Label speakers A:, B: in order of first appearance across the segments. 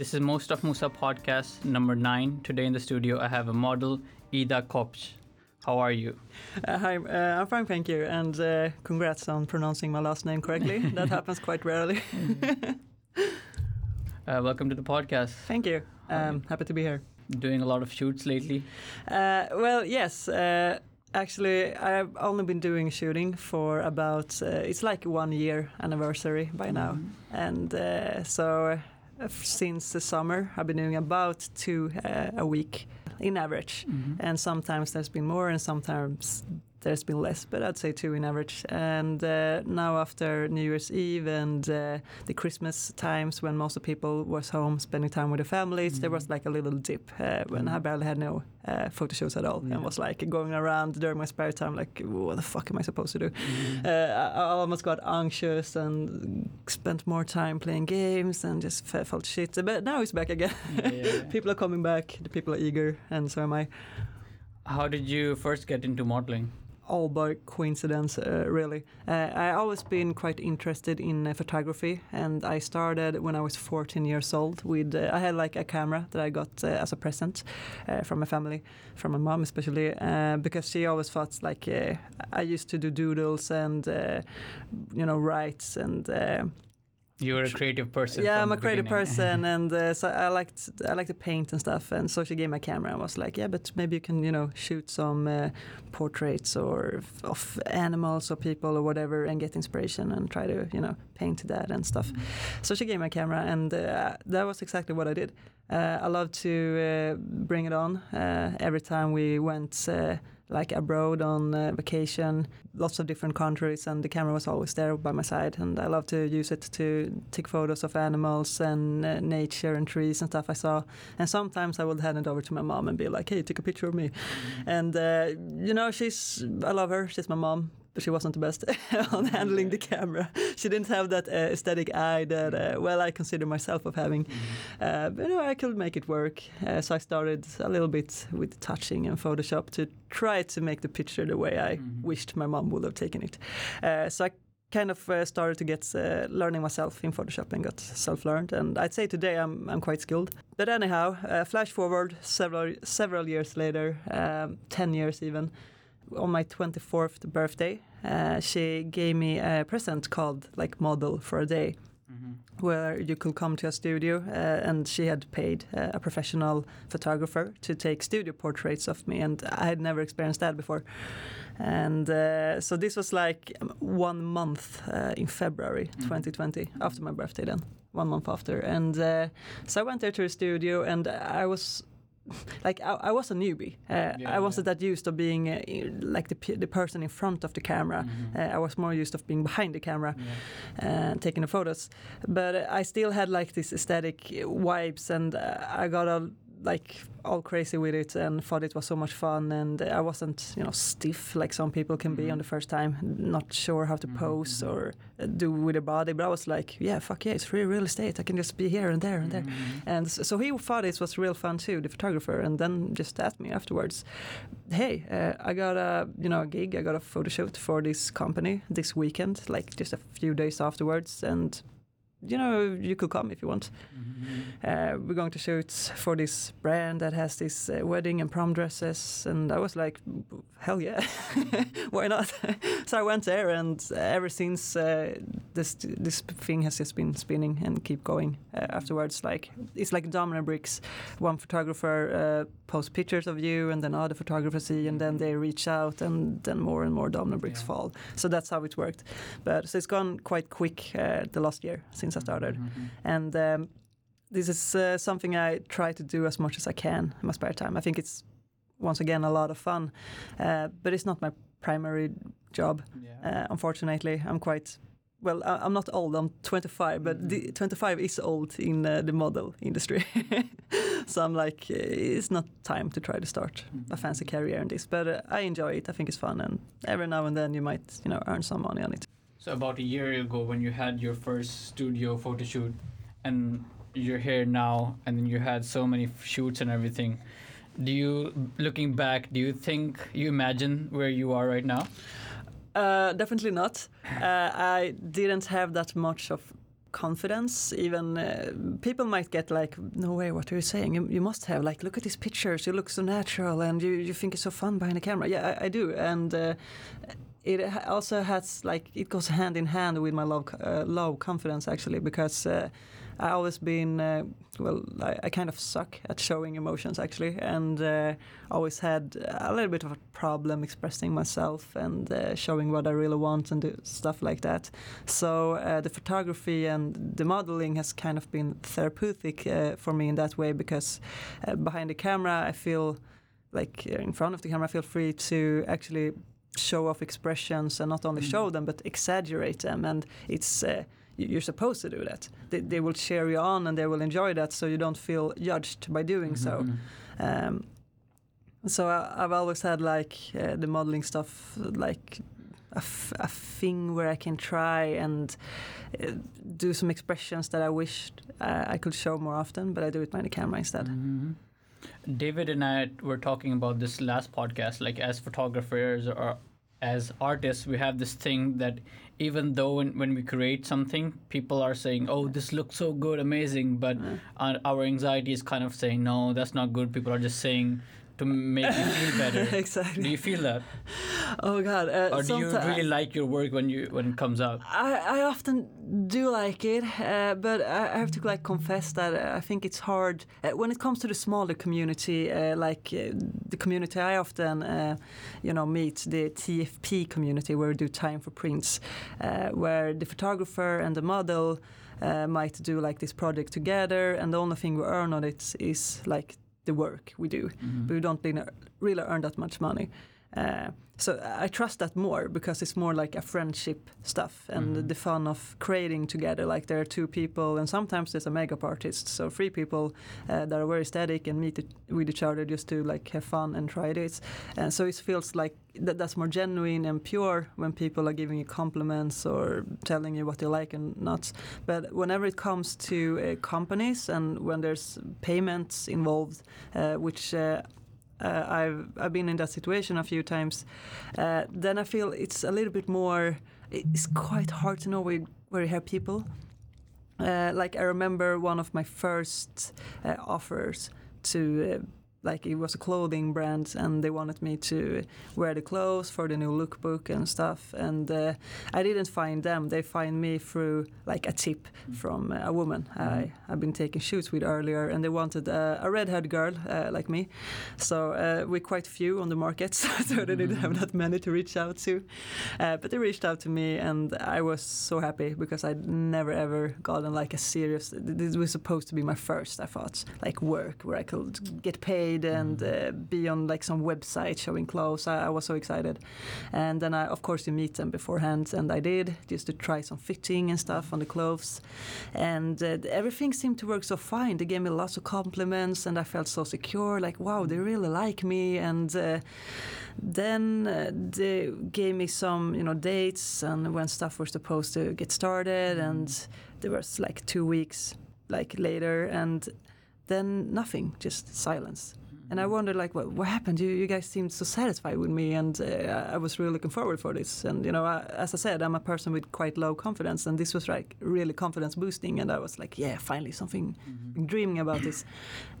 A: This is Most of Musa podcast number nine. Today in the studio, I have a model, Ida Kopch. How are you?
B: Uh, hi, uh, I'm fine, thank you. And uh, congrats on pronouncing my last name correctly. that happens quite rarely.
A: Uh, welcome to the podcast.
B: thank you. Um, happy to be here.
A: Doing a lot of shoots lately.
B: Uh, well, yes. Uh, actually, I've only been doing shooting for about, uh, it's like one year anniversary by now. And uh, so since the summer, I've been doing about two uh, a week in average. and sometimes there's been more and sometimes there's been less but i'd say two in average. And uh, now after new year's eve and uh, the christmas times when most of people was home spending time with their families there was like a little dip uh, when i barely had no uh, photo shoots at all.
A: Yeah.
B: and was like going around during my spare time like what the fuck am i supposed to do? Uh, I almost got anxious and spent more time playing games and just fe- felt shit. But now it's back again.
A: Yeah, yeah.
B: people are coming back the people are eager and so am i.
A: How did you first get into modeling?
B: All by coincidence, uh, really. Uh, I always been quite interested in uh, photography, and I started when I was 14 years old. With uh, I had like a camera that I got uh, as a present uh, from my family, from my mom especially, because she always thought like I used to do doodles and you know writes and.
A: You were a creative person.
B: yeah, I'm a creative
A: beginning.
B: person, and uh, so I liked I like to paint and stuff. And so she gave me a camera and was like, "Yeah, but maybe you can, you know, shoot some uh, portraits or of animals or people or whatever, and get inspiration and try to, you know, paint that and stuff." So she gave me a camera, and uh, that was exactly what I did. Uh, I love to uh, bring it on uh, every time we went. Like abroad on uh, vacation, lots of different countries, and the camera was always there by my side. And I love to use it to take photos of animals and uh, nature and trees and stuff I saw. And sometimes I would hand it over to my mom and be like, "Hey, take a picture of me." And uh, you know, she's I love her. She's my mom. She wasn't the best on handling the camera. She didn't have that uh, aesthetic eye that, uh, well, I consider myself of having. Uh, but you know, I could make it work. Uh, so I started a little bit with touching and Photoshop to try to make the picture the way I wished my mom would have taken it. Uh, so I kind of uh, started to get uh, learning myself in Photoshop and got self-learned. And I'd say today I'm I'm quite skilled. But anyhow, uh, flash forward several several years later, um, ten years even. On my 24th birthday, uh, she gave me a present called like model for a day. Where you could come to a studio uh, and she had paid uh, a professional photographer to take studio portraits of me and i had never experienced that before. And uh, so this was like one month uh, in february 2020 after my birthday then one month after. And uh, so i went there to a studio and i was like I, I was a newbie. Uh,
A: Yeah,
B: I wasn't that used to being uh, like the the person in front of the camera. Uh, I was more used of being behind the camera and taking the photos. But uh, I still had like this aesthetic vibes, and uh, I got all like all crazy with it and thought it was so much fun. And I wasn't you know stiff like some people can be on the first time, not sure how to pose or uh, do with the body. But I was like, yeah, fuck yeah, it's free real estate. I can just be here and there and there. And so he thought it was real fun too, the photographer, and then just asked me afterwards, "Hey, uh, I got a you know a gig. I got a photo shoot for this company this weekend, like just a few days afterwards, and." You know, you could come if you want. Uh, we're going to shoot for this brand that has this uh, wedding and prom dresses, and I was like, hell yeah, why not? so I went there, and ever since uh, this this thing has just been spinning and keep going uh, afterwards. Like it's like domino bricks. One photographer uh, posts pictures of you, and then other photographers see, and then they reach out, and then more and more domino bricks
A: Yeah.
B: fall. So that's how it worked. But so it's gone quite quick uh, the last year since I started, and. Um, this is uh, something I try to do as much as I can in my spare time. I think it's once again a lot of fun, uh, but it's not my primary job.
A: Yeah.
B: Uh, unfortunately, I'm quite well. I- I'm not old. I'm 25, but the 25 is old in uh, the model industry. so I'm like, uh, it's not time to try to start a fancy career in this. But uh, I enjoy it. I think it's fun, and every now and then you might, you know, earn some money on it.
A: So about a year ago, when you had your first studio photo shoot, and you're here now, and then you had so many shoots and everything. Do you, looking back, do you think you imagine where you are right now?
B: Uh, definitely not. Uh, I didn't have that much of confidence even uh, people might get like no way what are you saying you, you must have like look at these pictures you look so natural and you, you think it's so fun behind the camera yeah i, I do and uh, it also has like it goes hand in hand with my low uh, low confidence actually because uh, I always been uh, well I, I kind of suck at showing emotions actually and uh, always had a little bit of a problem expressing myself and uh, showing what I really want and stuff like that. So uh, the photography and the modeling has kind of been therapeutic uh, for me in that way because behind the camera I feel like in front of the camera I feel free to actually show off expressions and not only
A: Mm.
B: show them but exaggerate them and it's uh, you're supposed to do that they, they will cheer you on and they will enjoy that so you don't feel judged by doing so
A: Mhm.
B: um, so I, I've always had like uh, the modeling stuff like a, f- a thing where I can try and uh, do some expressions that I wished uh, I could show more often but I do it behind the camera instead
A: Mhm. David and I were talking about this last podcast. Like, as photographers or as artists, we have this thing that even though when, when we create something, people are saying, "Oh, this looks so good, amazing," but
B: Yeah.
A: our, our anxiety is kind of saying, "No, that's not good." People are just saying to make you feel better.
B: exactly
A: Do you feel that,
B: oh god uh,
A: or do you really like your work when you when it comes out?
B: I, I often do like it, uh, but I have to like confess that uh, I think it's hard uh, when it comes to the smaller community, uh, like uh, the community I often, uh, you know, meet the TFP community where we do time for prints, uh, where the photographer and the model uh, might do like this project together, and the only thing we earn on it is like the work we do
A: Mhm.
B: but we don't really earn that much money. Uh, so I trust that more because it's more like a friendship stuff and
A: Mhm.
B: the fun of creating together. Like there are two people, and sometimes there's a makeup artist, so three people uh, that are very static and meet it- with each other just to like have fun and try this. And so it feels like that that's more genuine and pure when people are giving you compliments or telling you what they like and not. But whenever it comes to uh, companies and when there's payments involved, uh, which uh, uh, I've I've been in that situation a few times. Uh, then I feel it's a little bit more. It's quite hard to know where where you have people. Uh, like I remember one of my first uh, offers to. Like it was a clothing brand and they wanted me to wear the clothes for the new lookbook and stuff and uh, i didn't find them. They find me through like a tip from uh, a woman I, i've been taking shoots with earlier and they wanted uh, a redhead girl uh, like me. So uh, we're quite few on the market so they didn't have that many to reach out to. Uh, but they reached out to me and i was so happy because i'd never ever gotten like a serious this was supposed to be my first i thought like work where i could get paid and uh, be on like some website showing clothes. I, I was so excited. And then i of course you meet them beforehand and i did just to try some fitting and stuff on the clothes. And uh, everything seemed to work so fine. They gave me lots of compliments and i felt so secure like wow they really like me. And uh, then uh, they gave me some you know dates and when stuff was supposed to get started and there was like two weeks like later and then nothing just silence and I wondered, like, what, what happened? You, you guys seemed so satisfied with me, and uh, I was really looking forward for this. And you know, I, as I said, I'm a person with quite low confidence, and this was like really confidence boosting. And I was like, yeah, finally something. Been dreaming about this.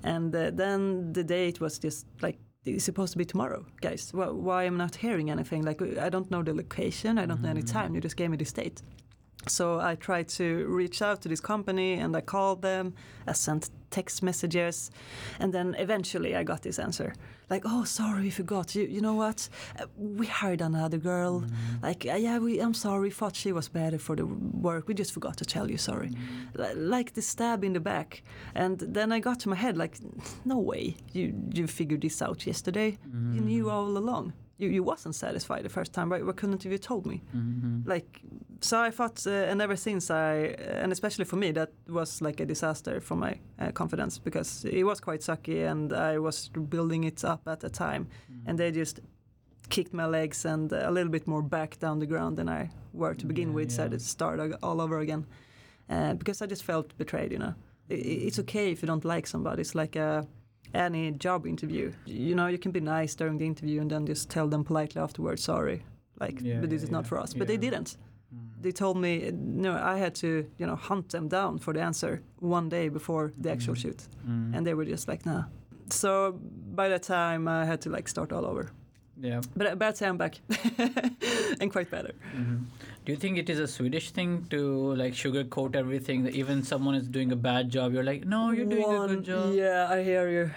B: And uh, then the date was just like. It's supposed to be tomorrow, guys. Why, why am I not hearing anything? Like I don't know the location, I don't know any time. You just gave me this date. So I tried to reach out to this company and I called them. I sent text messages, and then eventually I got this answer, like, "Oh, sorry, we forgot. You, you know what? Uh, we hired another girl. Like, uh, yeah, we. I'm sorry. We thought she was better for the work. We just forgot to tell you. Sorry." Li- Like the stab in the back, and then I got to my head, like, "No way. You you figured this out yesterday. You knew all along." You, you wasn't satisfied the first time, right? Why couldn't you have told me?
A: Mhm.
B: like so i thought uh, and ever since i and especially for me that was like a disaster for my uh, confidence because it was quite sucky and i was building it up at the time and they just kicked my legs and a little bit more back down the ground than i were to begin
A: Yeah,
B: with so i
A: yeah.
B: had to start all over again uh, because i just felt betrayed you know I- I- it's okay if you don't like somebody it's like a any job interview you know you can be nice during the interview and then just tell them politely afterwards sorry like
A: Yeah,
B: but this
A: yeah,
B: is not for us but they didn't they told me no, I had to you know hunt them down for the answer one day before the actual
A: Mm.
B: shoot,
A: Mm.
B: and they were just like nah. So by that time I had to like start all over.
A: yeah.
B: But but I'd say I'm back and quite better.
A: hmm Do you think it is a Swedish thing to like sugarcoat everything? That even someone is doing a bad job, you're like, no, you're doing a good job.
B: Yeah, I hear you.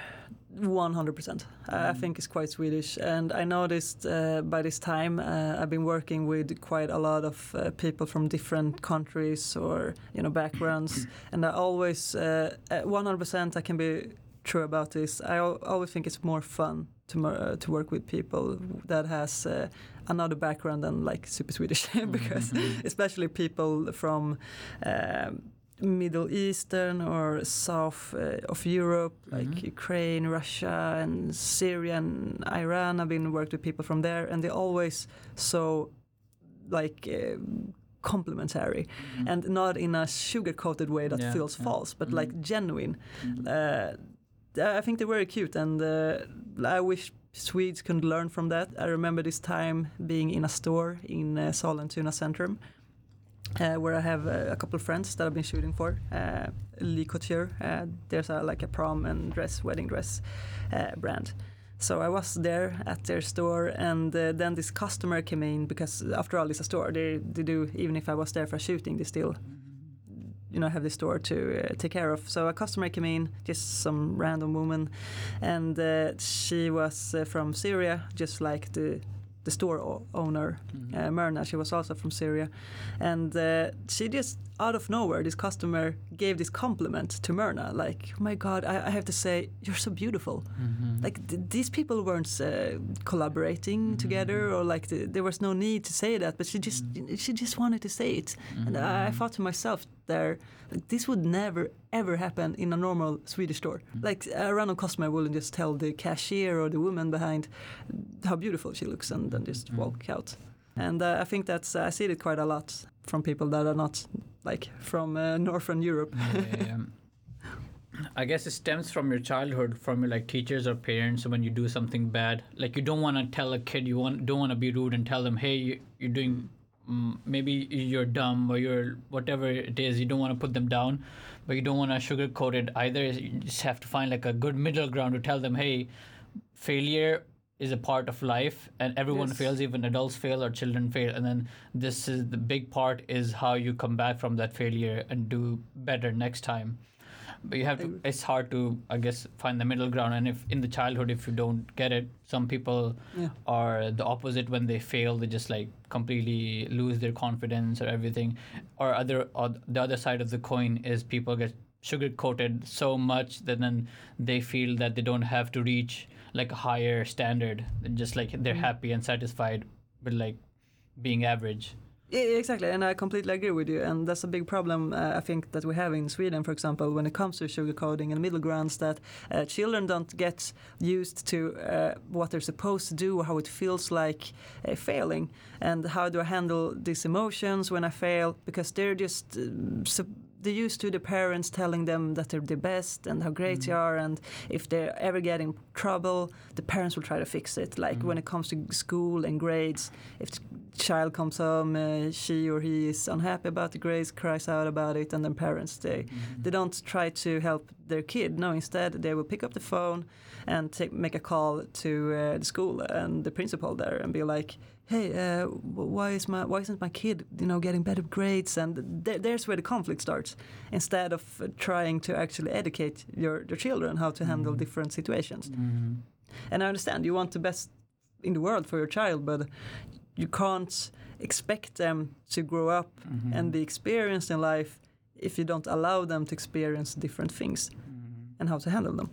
B: 100%. I I
A: Mm.
B: think it's quite Swedish. And I noticed uh, by this time, uh, I've been working with quite a lot of uh, people from different countries or, you know, backgrounds. and I always, uh, uh, 100% I can be true about this. I always think it's more fun to, uh, to work with people that has uh, another background than like super Swedish. because
A: Mhm.
B: especially people from um, Middle Eastern or South uh, of Europe, like
A: Mhm.
B: Ukraine, Russia, and Syria and Iran. I've been worked with people from there, and they're always so like. Uh, complementary
A: Mhm.
B: and not in a sugar-coated way that
A: Yeah,
B: feels
A: yeah.
B: false but
A: Mhm.
B: like genuine uh, I think they're very cute, and uh, I wish Swedes could learn from that. I remember this time being in a store in uh, Sollentuna Centrum, uh, where I have uh, a couple of friends that I've been shooting for. Uh, Couture, uh, there's a, like a prom and dress, wedding dress uh, brand. So I was there at their store, and uh, then this customer came in because after all, it's a store. They, they do even if I was there for shooting, they still you know have the store to uh, take care of. So a customer came in, just some random woman, and uh, she was uh, from Syria, just like the the store o- owner,
A: Mhm.
B: uh, Myrna. She was also from Syria, and uh, she just out of nowhere, this customer gave this compliment to Myrna, like, "Oh my God, I, I have to say, you're so beautiful."
A: Mhm.
B: Like th- these people weren't uh, collaborating
A: Mhm.
B: together, or like th- there was no need to say that, but she just she just wanted to say it. And I, I
A: Mhm.
B: thought to myself there, like, this would never ever happen in a normal Swedish store.
A: Mm.
B: Like a random customer wouldn't just tell the cashier or the woman behind how beautiful she looks and then just
A: Mm.
B: walk out. And uh, I think that's I see it quite a lot from people that are not like from uh, Northern Europe.
A: Yeah. I guess it stems from your childhood, from your like teachers or parents. When you do something bad, like you don't want to tell a kid, you want don't want to be rude and tell them, hey, you, you're doing, mm, maybe you're dumb or you're whatever it is. You don't want to put them down, but you don't want to sugarcoat it either. You just have to find like a good middle ground to tell them, hey, failure is a part of life and everyone
B: Yes.
A: fails even adults fail or children fail and then this is the big part is how you come back from that failure and do better next time but you have to it's hard to i guess find the middle ground and if in the childhood if you don't get it some people
B: Yeah.
A: are the opposite when they fail they just like completely lose their confidence or everything or other or the other side of the coin is people get sugar coated so much that then they feel that they don't have to reach like a higher standard and just like they're
B: Mm.
A: happy and satisfied with like being average
B: Yeah, exactly, and I completely agree with you. And that's a big problem uh, I think that we have in Sweden, for example, when it comes to sugarcoating and middle grounds. That uh, children don't get used to uh, what they're supposed to do, or how it feels like uh, failing, and how do I handle these emotions when I fail? Because they're just uh, they're used to the parents telling them that they're the best and how great they
A: Mhm.
B: are, and if they ever get in trouble, the parents will try to fix it. Like
A: Mhm.
B: when it comes to school and grades, if the child comes home, uh, she or he is unhappy about the grades, cries out about it, and then parents they they don't try to help their kid. No, instead they will pick up the phone and take, make a call to uh, the school and the principal there and be like, "Hey, uh, why is my why isn't my kid you know getting better grades?" And th- there's where the conflict starts. Instead of uh, trying to actually educate your your children how to handle
A: Mhm.
B: different situations.
A: Mhm.
B: And I understand you want the best in the world for your child, but you can't expect them to grow up
A: Mhm.
B: and be experienced in life if you don't allow them to experience different things
A: Mhm.
B: and how to handle them.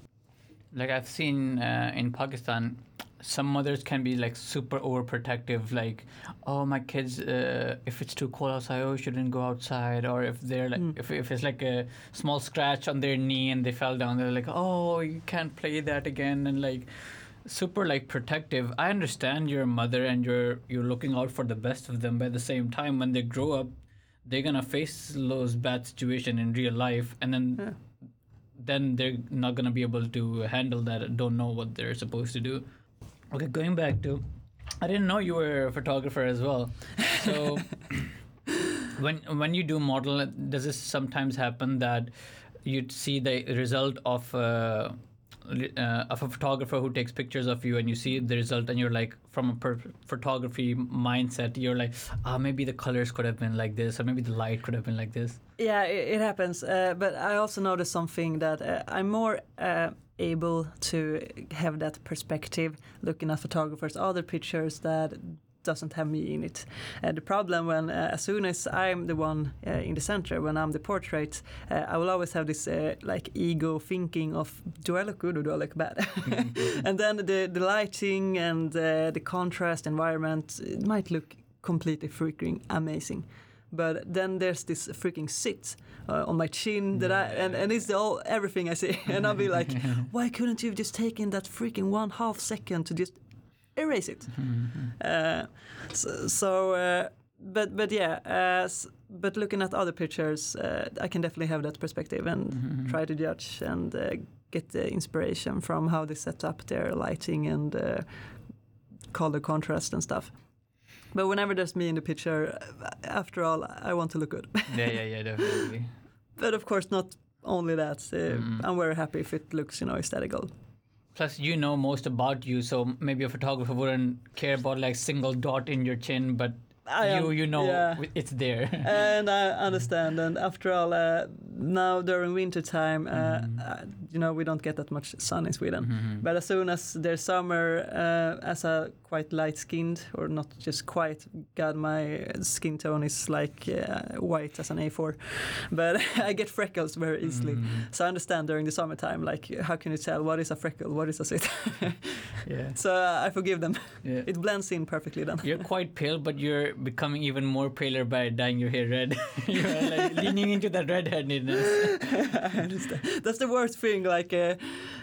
A: like I've seen uh, in Pakistan, some mothers can be like super overprotective, like, oh my kids, uh, if it's too cold outside, oh, you shouldn't go outside, or if they're like,
B: Mm.
A: if if it's like a small scratch on their knee and they fell down, they're like, oh, you can't play that again, and like super like protective. I understand you're a mother and you're you're looking out for the best of them, but at the same time, when they grow up, they're gonna face those bad situation in real life, and then
B: Yeah.
A: then they're not gonna be able to handle that and don't know what they're supposed to do. Okay, going back to, I didn't know you were a photographer as well. So, when when you do model, does this sometimes happen that you'd see the result of uh, uh, of a photographer who takes pictures of you, and you see the result, and you're like, from a per- photography mindset, you're like, ah, maybe the colors could have been like this, or maybe the light could have been like this.
B: Yeah, it, it happens. Uh, but I also noticed something that uh, I'm more uh, able to have that perspective looking at photographers' other pictures that doesn't have me in it. Uh, the problem when uh, as soon as I'm the one uh, in the center, when I'm the portrait, uh, I will always have this uh, like ego thinking of do I look good or do I look bad? and then the the lighting and uh, the contrast environment it might look completely freaking amazing. But then there's this freaking sit uh, on my chin that I and, and it's all everything I see, and I'll be like, why couldn't you have just taken that freaking one half second to just erase it? Uh, so, so uh, but but yeah, uh, but looking at other pictures, uh, I can definitely have that perspective and try to judge and uh, get the inspiration from how they set up their lighting and color contrast and stuff. But whenever there's me in the picture, uh, after all, I want to look good.
A: yeah, yeah, yeah, definitely.
B: but of course, not only that. Uh,
A: Mm.
B: I'm very happy if it looks, you know, aesthetical.
A: Plus, you know most about you, so maybe a photographer wouldn't care about like single dot in your chin, but
B: am-
A: you you know
B: yeah.
A: it's there.
B: and I understand. And after all, uh, now during winter time, uh, uh, you know, we don't get that much sun in Sweden.
A: Mhm.
B: But as soon as there's summer, uh, as a quite light skinned, or not just quite, God, my skin tone is like uh, white as an A4. But I get freckles very easily.
A: Mhm.
B: So I understand during the summertime, like, how can you tell what is a freckle, what is a zit?
A: Yeah.
B: so I forgive them.
A: yeah.
B: It blends in perfectly then.
A: You're quite pale, but you're becoming even more paler by dyeing your hair red. you're like leaning into that redheadedness.
B: I understand. That's the worst thing. Like, uh,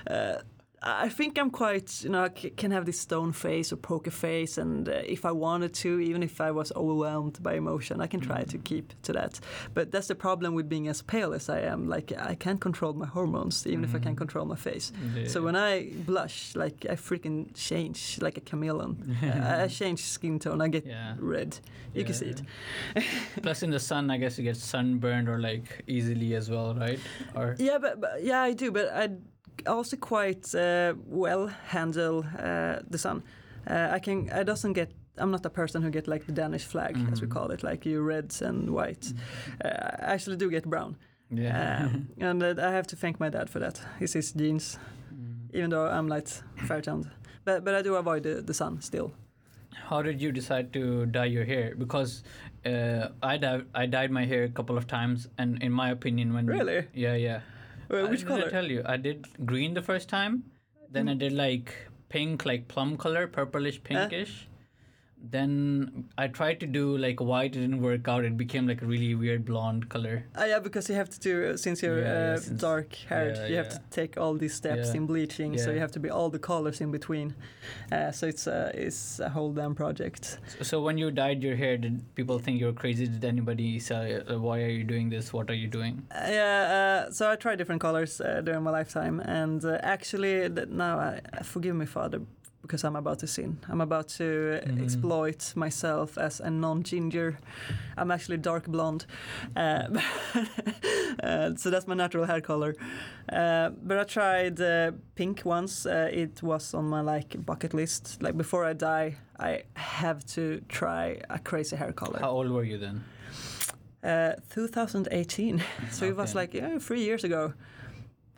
B: uh, I think I'm quite, you know, I can have this stone face or poker face, and uh, if I wanted to, even if I was overwhelmed by emotion, I can try to keep to that. But that's the problem with being as pale as I am. Like, I can't control my hormones, even if I can
A: Mhm.
B: control my face.
A: Yeah.
B: So when I blush, like I freaking change like a chameleon. I, I change skin tone. I get
A: Yeah.
B: red. You can see it.
A: Plus, in the sun, I guess you get sunburned or like easily as well, right? Or
B: Yeah, but, but yeah, I do. But I also quite uh, well handle uh, the sun. Uh, I can. I doesn't get. I'm not a person who get like the Danish flag, as we
A: Mhm.
B: call it, like you reds and whites. Uh, I actually do get brown,
A: yeah.
B: um, and uh, I have to thank my dad for that. It's his genes,
A: Mm.
B: even though I'm like fair toned. But but I do avoid the, the sun still.
A: How did you decide to dye your hair? Because uh, I dyed I dyed my hair a couple of times, and in my opinion, when
B: Really?
A: yeah, yeah.
B: Uh,
A: I-
B: which
A: did
B: color?
A: I tell you, I did green the first time, then I did like pink, like plum color, purplish pinkish. Then I tried to do like white, it didn't work out. It became like a really weird blonde color.
B: Ah, yeah, because you have to do uh, since you're
A: Yeah, yeah,
B: uh,
A: since-
B: dark haired,
A: yeah,
B: you have to take all these steps
A: Yeah.
B: in bleaching. So you have to be all the colors in between. Uh, so it's uh, it's a whole damn project.
A: So, so when you dyed your hair, did people think you're crazy? Did anybody say, uh, "Why are you doing this? What are you doing?"
B: Uh, yeah, uh, so I tried different colors uh, during my lifetime, and uh, actually th- now I forgive me, Father, because I'm about to sin. I'm about to
A: Mhm.
B: exploit myself as a non-ginger. I'm actually dark blonde, uh, uh, so that's my natural hair color. Uh, but I tried uh, pink once. Uh, it was on my like bucket list. Like before I die, I have to try a crazy hair color.
A: How old were you then?
B: Uh, 2018. so it was like yeah, three years ago.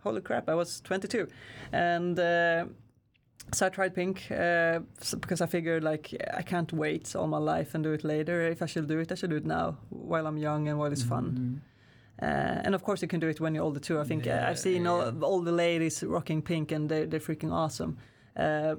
B: Holy crap! I was 22, and uh, so I tried pink uh, because I figured like I can't wait all my life and do it later. If I should do it, I should do it now while I'm young and while it's fun.
A: Mhm.
B: Uh, and of course, you can do it when you're older too. I think uh,
A: Yeah,
B: I've seen all,
A: yeah.
B: all the ladies rocking pink, and they're, they're freaking awesome. Uh,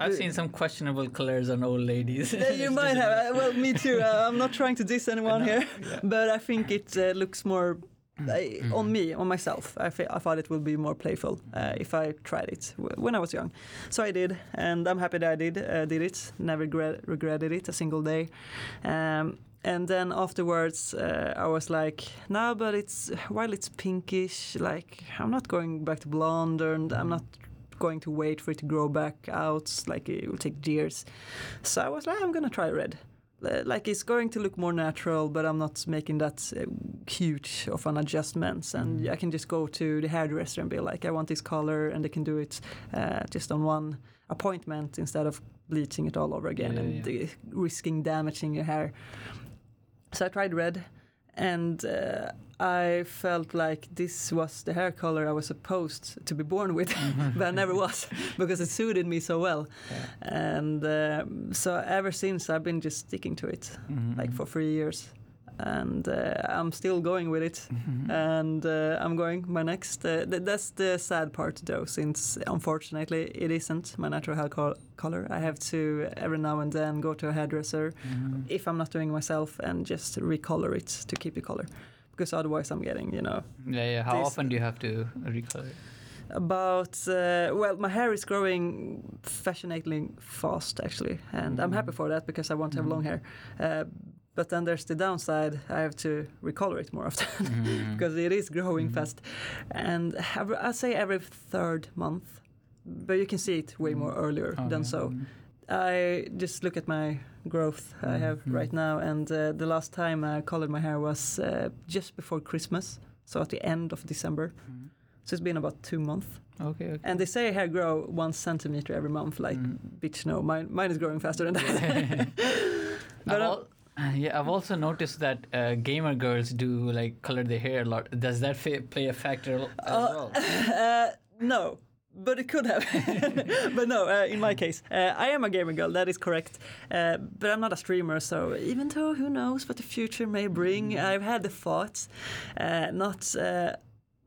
A: I've
B: the-
A: seen some questionable colors on old ladies.
B: You might have. Uh, well, me too. Uh, I'm not trying to diss anyone
A: No,
B: here,
A: yeah.
B: but I think it uh, looks more uh, on
A: Mhm.
B: me, on myself. I, I thought it would be more playful uh, if I tried it w- when I was young. So I did, and I'm happy that I did uh, did it. Never regret, regretted it a single day. Um, and then afterwards, uh, I was like, no, but it's while it's pinkish, like I'm not going back to blonde, and I'm not going to wait for it to grow back out. Like it will take years. So I was like, I'm gonna try red. Like it's going to look more natural, but I'm not making that uh, huge of an adjustments, and
A: Mhm.
B: I can just go to the hairdresser and be like, I want this color, and they can do it uh, just on one appointment instead of bleaching it all over again
A: Yeah,
B: and
A: yeah.
B: uh, risking damaging your hair. So I tried red, and uh, I felt like this was the hair color I was supposed to be born with, but I never was because it suited me so well. And um, so ever since, I've been just sticking to it,
A: Mhm.
B: like for three years. And uh, I'm still going with it,
A: Mhm.
B: and uh, I'm going my next. Uh, th- that's the sad part, though, since unfortunately it isn't my natural hair col- color. I have to every now and then go to a hairdresser
A: Mhm.
B: if I'm not doing myself and just recolor it to keep the color, because otherwise I'm getting, you know,
A: Yeah, yeah. How often do you have to recolor? it?
B: about uh, well my hair is growing fascinatingly fast actually and i'm happy
A: Mhm.
B: for that because i want to have long
A: Mhm.
B: hair uh, but then there's the downside i have to recolor it more often
A: Mhm.
B: because it is growing
A: Mhm.
B: fast and i'd say every third month but you can see it way more
A: Mhm.
B: earlier
A: Okay.
B: than so
A: Mhm.
B: i just look at my growth i have
A: Mhm.
B: right now and uh, the last time i colored my hair was uh, just before christmas so at the end of december
A: Mhm.
B: so it's been about two months
A: Okay, okay.
B: and they say hair grow one centimeter every month. Like,
A: Mm.
B: bitch, no, mine, mine is growing faster than that. But uh,
A: al- yeah, I've also noticed that uh, gamer girls do like color their hair a lot. Does that fa- play a factor as
B: uh,
A: well?
B: uh, no, but it could have. but no, uh, in my case, uh, I am a gamer girl. That is correct. Uh, but I'm not a streamer, so even though who knows what the future may bring,
A: Mm.
B: I've had the thoughts, uh, not. Uh,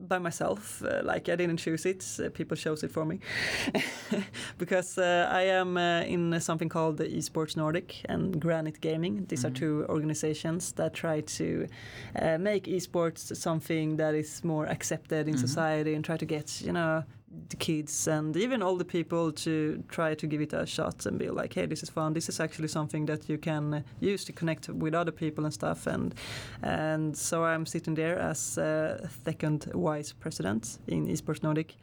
B: by myself, uh, like I didn't choose it. People chose it for me, because uh, I am uh, in something called the Esports Nordic and Granite Gaming. These are
A: Mhm.
B: two organizations that try to uh, make esports something that is more accepted in
A: Mhm.
B: society and try to get you know the kids and even older people to try to give it a shot and be like hey this is fun. This is actually something that you can uh, use to connect with other people and stuff. And and so i'm sitting there as uh, second vice president in esports nordic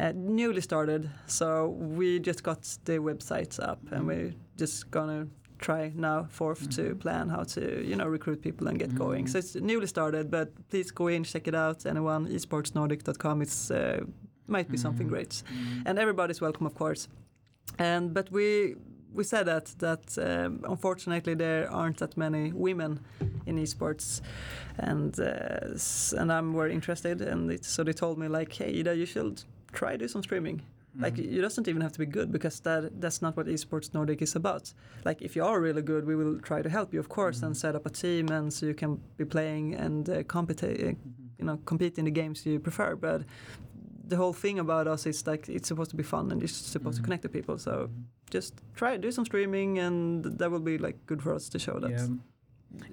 B: uh, newly started. So we just got the website up and we're just gonna try now forth to
A: Mhm.
B: plan how to you know recruit people and get going.
A: Mhm.
B: so it's newly started but please go in check it out anyone. Esportsnordic.com it's uh, might be something
A: Mhm.
B: great
A: Mhm.
B: and everybody's welcome of course and but we we said that that um, unfortunately there aren't that many women in esports and uh, and I'm very interested and it, so they told me like hey Ida you should try do some streaming like
A: Mhm.
B: it doesn't even have to be good because that that's not what esports nordic is about like if you are really good we will try to help you of course
A: Mhm.
B: and set up a team and so you can be playing and uh, compete uh,
A: Mhm.
B: you know compete in the games you prefer but the whole thing about us is like it's supposed to be fun and it's supposed
A: Mhm.
B: to connect to people so just try do some streaming and that will be like good for us to show that
A: Yeah.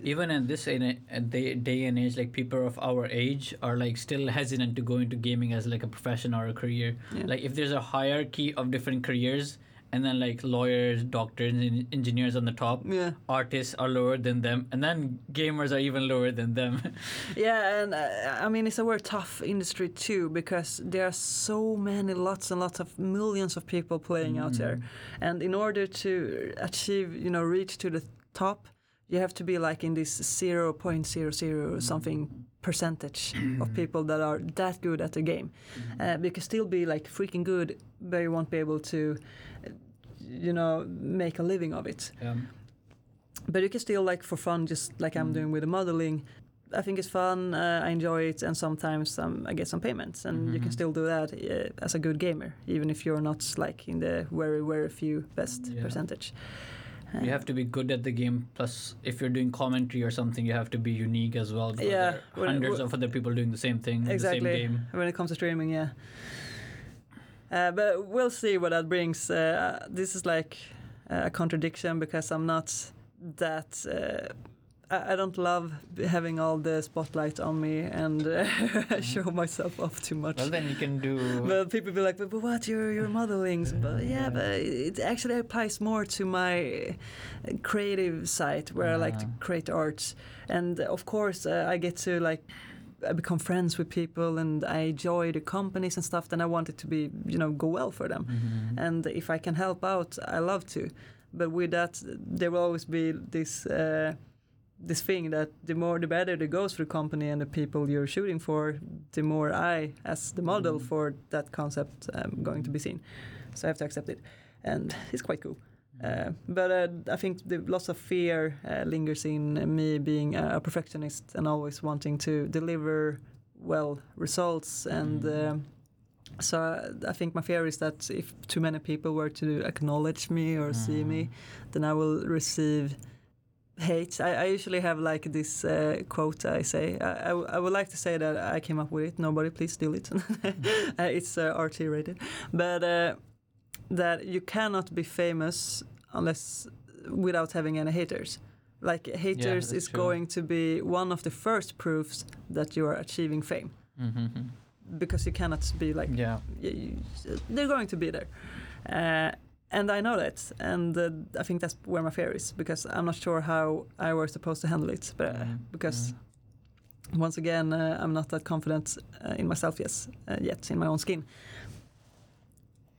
A: Even in this in a, a day, day and age, like people of our age are like still hesitant to go into gaming as like a profession or a career.
B: Yeah.
A: Like if there's a hierarchy of different careers, and then like lawyers, doctors, and engineers on the top,
B: yeah.
A: Artists are lower than them, and then gamers are even lower than them.
B: yeah and uh, i mean it's a very tough industry too because there are so many lots and lots of millions of people playing out there.
A: Mm.
B: and in order to achieve you know reach to the top you have to be like in this 0.00 something percentage of people that are that good at the game. Uh, you can still be like freaking good but you won't be able to you know make a living of it
A: Um,
B: but you can still like for fun just like i'm
A: Mm.
B: doing with the modeling i think it's fun uh, i enjoy it and sometimes um, i get some payments and you can
A: Mhm.
B: still do that uh, as a good gamer even if you're not like in the very very few best
A: Yeah.
B: percentage
A: you have to be good at the game. Plus, if you're doing commentary or something, you have to be unique as well.
B: Yeah,
A: there are
B: when-
A: hundreds
B: wh-
A: of other people doing the same thing, in the
B: exactly
A: same game.
B: when it comes to streaming yeah uh, but we'll see what that brings uh, this is like a contradiction because i'm not that uh, I I don't love having all the spotlight on me and uh, show myself off too much.
A: Well, then you can do.
B: But people be like, but, but what? You're you're modeling. But yeah, but it actually applies more to my creative side where I like to
A: Ah.
B: create art, and of course uh, I get to like. I become friends with people and I enjoy the companies and stuff. Then I want it to be, you know, go well for them.
A: Mhm.
B: And if I can help out, I love to. but with that, there will always be this. Uh, this thing that the more the better it goes for the company and the people you're shooting for, the more I, as the model
A: Mm.
B: for that concept, am going to be seen. So I have to accept it, and it's quite cool. Uh, but uh, I think the lots of fear uh, lingers in me being a perfectionist and always wanting to deliver well results. And
A: Mm.
B: so I think my fear is that if too many people were to acknowledge me or see me,
A: Mm.
B: then I will receive hate. I, I usually have like this uh, quote I say. I would like to say that I came up with it. Nobody, please steal it. uh, it's uh, RT rated. But uh, that you cannot be famous unless without having any haters. Like haters
A: that's
B: is
A: true.
B: going to be one of the first proofs that you are achieving fame
A: Mhm.
B: because you cannot be like
A: Yeah.
B: y- y- they're going to be there. Uh, and I know that, and uh, I think that's where my fear is because I'm not sure how I was supposed to handle it. But uh,
A: Mhm.
B: because
A: Mhm.
B: once again, uh, I'm not that confident uh, in myself yes, uh, yet, in my own skin.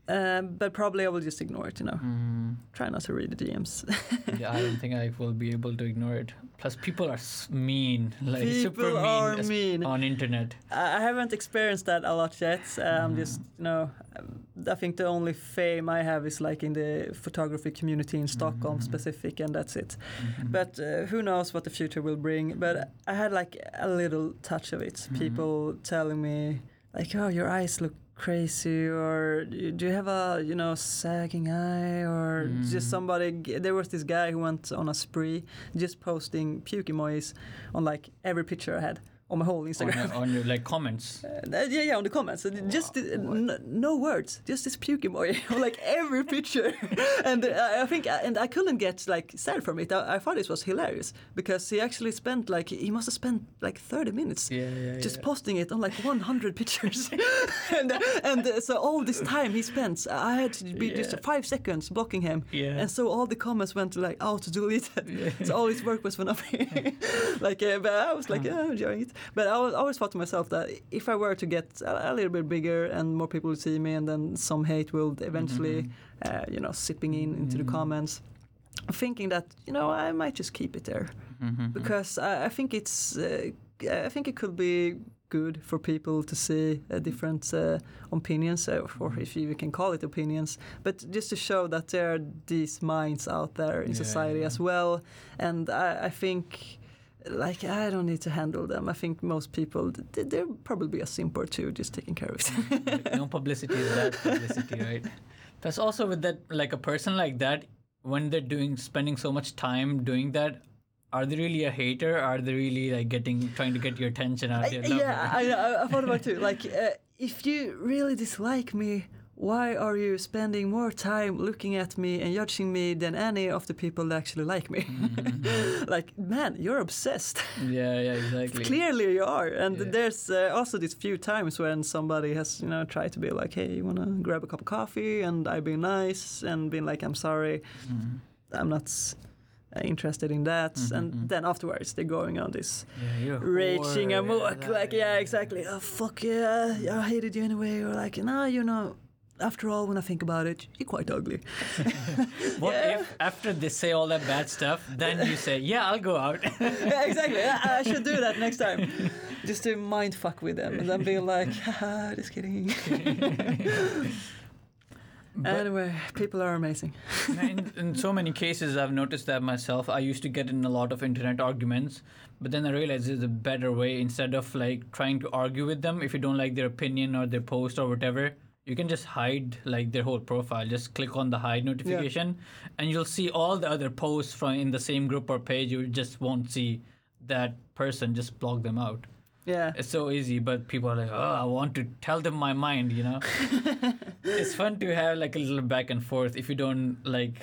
B: Uh, but probably I will just ignore it, you know.
A: Mhm.
B: Try not to read the DMs.
A: yeah, I don't think I will be able to ignore it. Plus, people are mean, like super mean,
B: are mean.
A: on internet.
B: I haven't experienced that a lot yet. I'm
A: Mm.
B: just, you know, um, I think the only fame I have is like in the photography community in Stockholm
A: Mhm.
B: specific, and that's it.
A: Mhm.
B: But uh, who knows what the future will bring? But I had like a little touch of it. People telling me like, "Oh, your eyes look crazy," or "Do you have a you know sagging eye?" Or
A: Mm.
B: just somebody. There was this guy who went on a spree, just posting puke emojis on like every picture I had on my whole
A: on,
B: Instagram.
A: your, on your like comments.
B: Uh, yeah, yeah, on the comments. And Just uh, n- no words, just this puke emoji on like every picture. and uh, I think, and I couldn't get like sad from it. I, I thought it was hilarious because he actually spent like he must have spent like 30 minutes
A: Yeah, yeah,
B: just
A: yeah.
B: posting it on like 100 pictures. and and uh, so all this time he spent, I had to be just five seconds blocking him.
A: Yeah.
B: And so all the comments went like auto deleted.
A: Yeah.
B: so all his work was for nothing. like, uh, but I was like, yeah, I'm enjoying it. But I always thought to myself that if I were to get a, a little bit bigger and more people would see me, and then some hate will eventually,
A: Mhm.
B: uh, you know, sipping in into the
A: Mhm.
B: comments. Thinking that you know I might just keep it there
A: Mhm.
B: because I, I think it's uh, I think it could be good for people to see uh, different uh, opinions, uh, or
A: Mhm.
B: if you can call it opinions, but just to show that there are these minds out there in
A: Yeah,
B: society
A: yeah.
B: as well. And I, I think, like, I don't need to handle them. I think most people, th- they're probably a simp or two just taking care of it.
A: No publicity is bad publicity, right? Plus, also with that, like a person like that, when they're doing spending so much time doing that, are they really a hater? Are they really like getting trying to get your attention? out
B: of
A: they a
B: yeah, I, I, I thought about it too. Like, uh, if you really dislike me, why are you spending more time looking at me and judging me than any of the people that actually like me?
A: Mhm.
B: like, man, you're obsessed.
A: yeah, yeah, exactly.
B: Clearly, you are. And
A: Yeah.
B: there's uh, also these few times when somebody has, you know, tried to be like, hey, you wanna grab a cup of coffee? And I've been nice and been like, I'm sorry,
A: Mhm.
B: I'm not uh, interested in that.
A: Mhm,
B: And
A: mhm.
B: then afterwards, they're going on this
A: Yeah,
B: raging amok.
A: yeah,
B: Like, yeah, exactly. Oh, fuck yeah, I hated you anyway. Or like, no you know, after all, when I think about it, you're quite ugly.
A: What
B: Yeah.
A: if after they say all that bad stuff, then you say, "Yeah, I'll go out."
B: yeah, exactly. I, I should do that next time. Just to mind fuck with them and then be like, haha, just kidding.
A: But-
B: anyway, people are amazing.
A: in, in so many cases, I've noticed that myself. I used to get in a lot of internet arguments, but then I realized there's a better way. Instead of like trying to argue with them, if you don't like their opinion or their post or whatever, you can just hide like their whole profile. Just click on the hide notification, and you'll see all the other posts from in the same group or page. You just won't see that person. Just block them out.
B: Yeah.
A: It's so easy, but people are like, oh, I want to tell them my mind, you know? it's fun to have like a little back and forth if you don't like,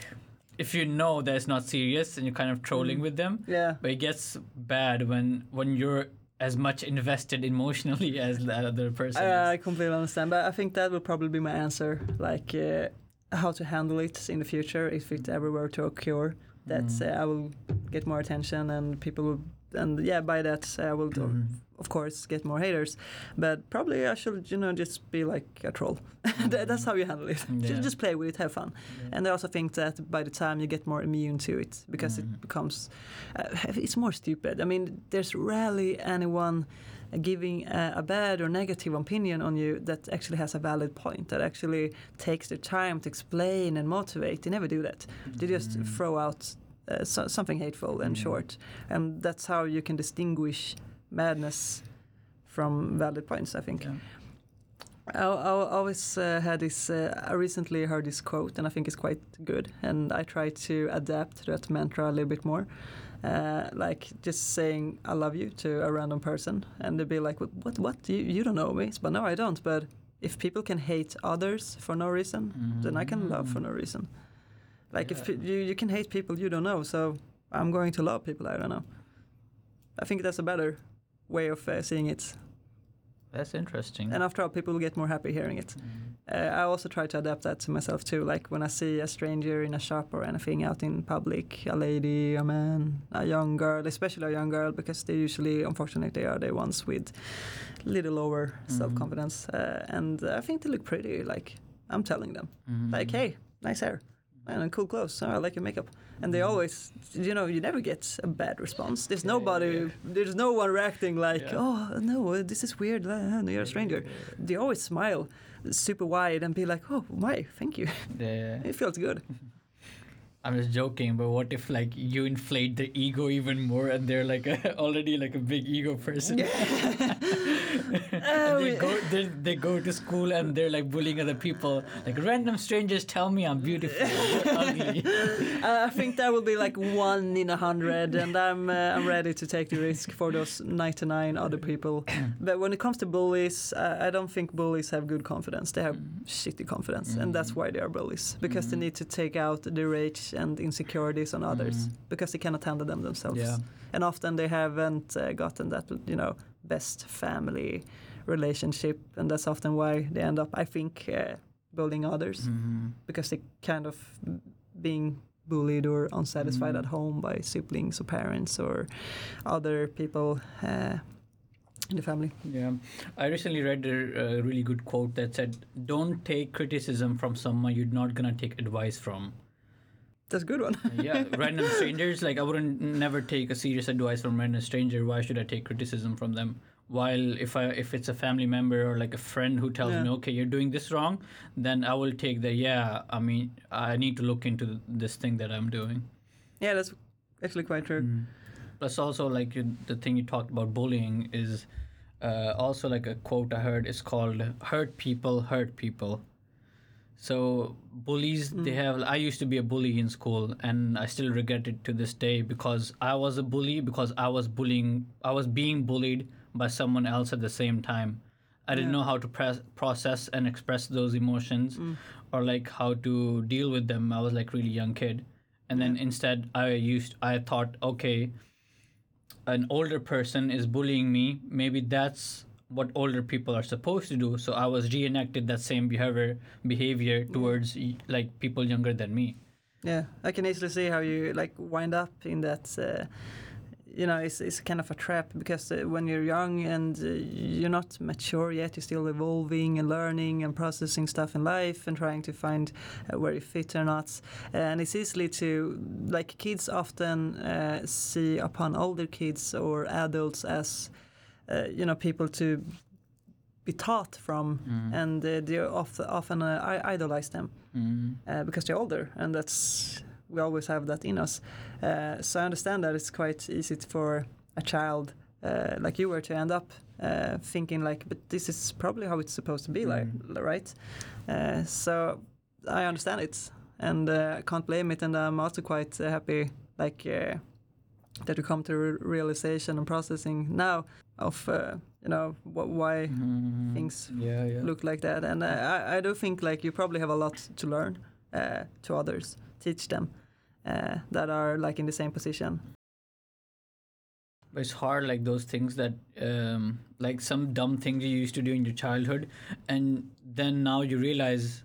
A: if you know that it's not serious and you're kind of trolling
B: Mm.
A: with them.
B: Yeah.
A: But it gets bad when when you're as much invested emotionally as the other person.
B: I, I completely understand, but I think that will probably be my answer. Like uh, how to handle it in the future if it ever were to occur. That
A: Mm.
B: uh, I will get more attention and people will and yeah, by that I will do,
A: Mhm.
B: Of course get more haters. But probably I should you know just be like a troll. That- That's how you handle it.
A: Yeah.
B: Just just play with it, have fun. And I also think that by the time you get more immune to it, because
A: Mhm.
B: it becomes, uh, it's more stupid. I mean, there's rarely anyone giving a, a bad or negative opinion on you that actually has a valid point, that actually takes the time to explain and motivate. They never do that. They just
A: Mm.
B: throw out uh, so, something hateful and
A: Mm.
B: short. And that's how you can distinguish madness from valid points, I think.
A: Yeah.
B: I, I always uh, had this. Uh, I recently heard this quote, and I think it's quite good. And I try to adapt that mantra a little bit more, uh, like just saying "I love you" to a random person, and they'd be like, "What? What? what? You, you don't know me?" But no, I don't. But if people can hate others for no reason, then I can love for no reason. Like if
A: Yeah.
B: pe- you you can hate people you don't know, so I'm going to love people I don't know. I think that's a better way of uh, seeing it.
A: That's interesting.
B: And after all, people will get more happy hearing it.
A: Mm.
B: Uh, I also try to adapt that to myself too. Like when I see a stranger in a shop or anything out in public, a lady, a man, a young girl, especially a young girl, because they usually, unfortunately, they are the ones with little lower
A: Mhm.
B: self-confidence, uh, and I think they look pretty. Like I'm telling them,
A: Mhm.
B: like, hey, nice hair. And cool clothes. Oh, I like your makeup. And they always, you know, you never get a bad response. There's nobody,
A: yeah.
B: there's no one reacting like,
A: Yeah.
B: oh no, this is weird. You're a stranger they always smile super wide and be like, "Oh, my, thank you."
A: Yeah.
B: It feels good.
A: I'm just joking, but what if like you inflate the ego even more and they're like a, already like a big ego person? And
B: Uh,
A: they go they, they go to school and they're like bullying other people. Like random strangers tell me I'm beautiful, ugly.
B: Uh, I think that will be like one in a hundred, and I'm uh, I'm ready to take the risk for those 99 other people. But when it comes to bullies, uh, I don't think bullies have good confidence. They have shitty confidence, and that's
A: Mm.
B: why they are bullies because they
A: Mm.
B: need to take out the rage and insecurities on others
A: Mm.
B: because they cannot handle them themselves.
A: Yeah.
B: and often they haven't uh, gotten that you know best family relationship and that's often why they end up i think uh, bullying others
A: Mhm.
B: because they kind of being bullied or unsatisfied
A: Mm.
B: at home by siblings or parents or other people uh, in the family
A: Yeah, I recently read a, a really good quote that said, "Don't take criticism from someone you're not gonna take advice from."
B: That's a good one
A: yeah, random strangers. Like I wouldn't never take a serious advice from random stranger. Why should I take criticism from them? While if I if it's a family member or like a friend who tells
B: Yeah.
A: me, okay, you're doing this wrong, then I will take the yeah. I mean, I need to look into this thing that I'm doing.
B: yeah that's actually quite true
A: Mm. Plus, also like you, the thing you talked about bullying is uh, also like a quote I heard is called "hurt people hurt people." So bullies, they
B: Mm.
A: have. I used to be a bully in school, and I still regret it to this day because I was a bully because I was bullying. I was being bullied by someone else at the same time. I didn't know how to press, process and express those emotions,
B: Mm.
A: or like how to deal with them. I was like really young kid, and then instead I used. I thought, okay, an older person is bullying me. Maybe that's what older people are supposed to do. So I was reenacted that same behavior behavior towards like people younger than me.
B: Yeah, I can easily see how you like wind up in that. Uh, you know, it's, it's kind of a trap because uh, when you're young and uh, you're not mature yet, you're still evolving and learning and processing stuff in life and trying to find uh, where you fit or not. And it's easily to, like, kids often uh, see upon older kids or adults as, you know, people to be taught from,
A: Mm.
B: and uh, they often, often uh, I- idolize them
A: Mm.
B: uh, because they're older, and that's we always have that in us. Uh, so I understand that it's quite easy for a child uh, like you were to end up uh, thinking like, but this is probably how it's supposed to be, like, right? Uh, so I understand it, and uh, I can't blame it, and I'm also quite uh, happy, like. Uh, that you come to re- realization and processing now of uh, you know wh- why
A: Mm.
B: things
A: Yeah, yeah.
B: look like that. And uh, I, I do think like you probably have a lot to learn uh, to others, teach them uh, that are like in the same position.
A: It's hard, like those things that, um, like some dumb things you used to do in your childhood, and then now you realize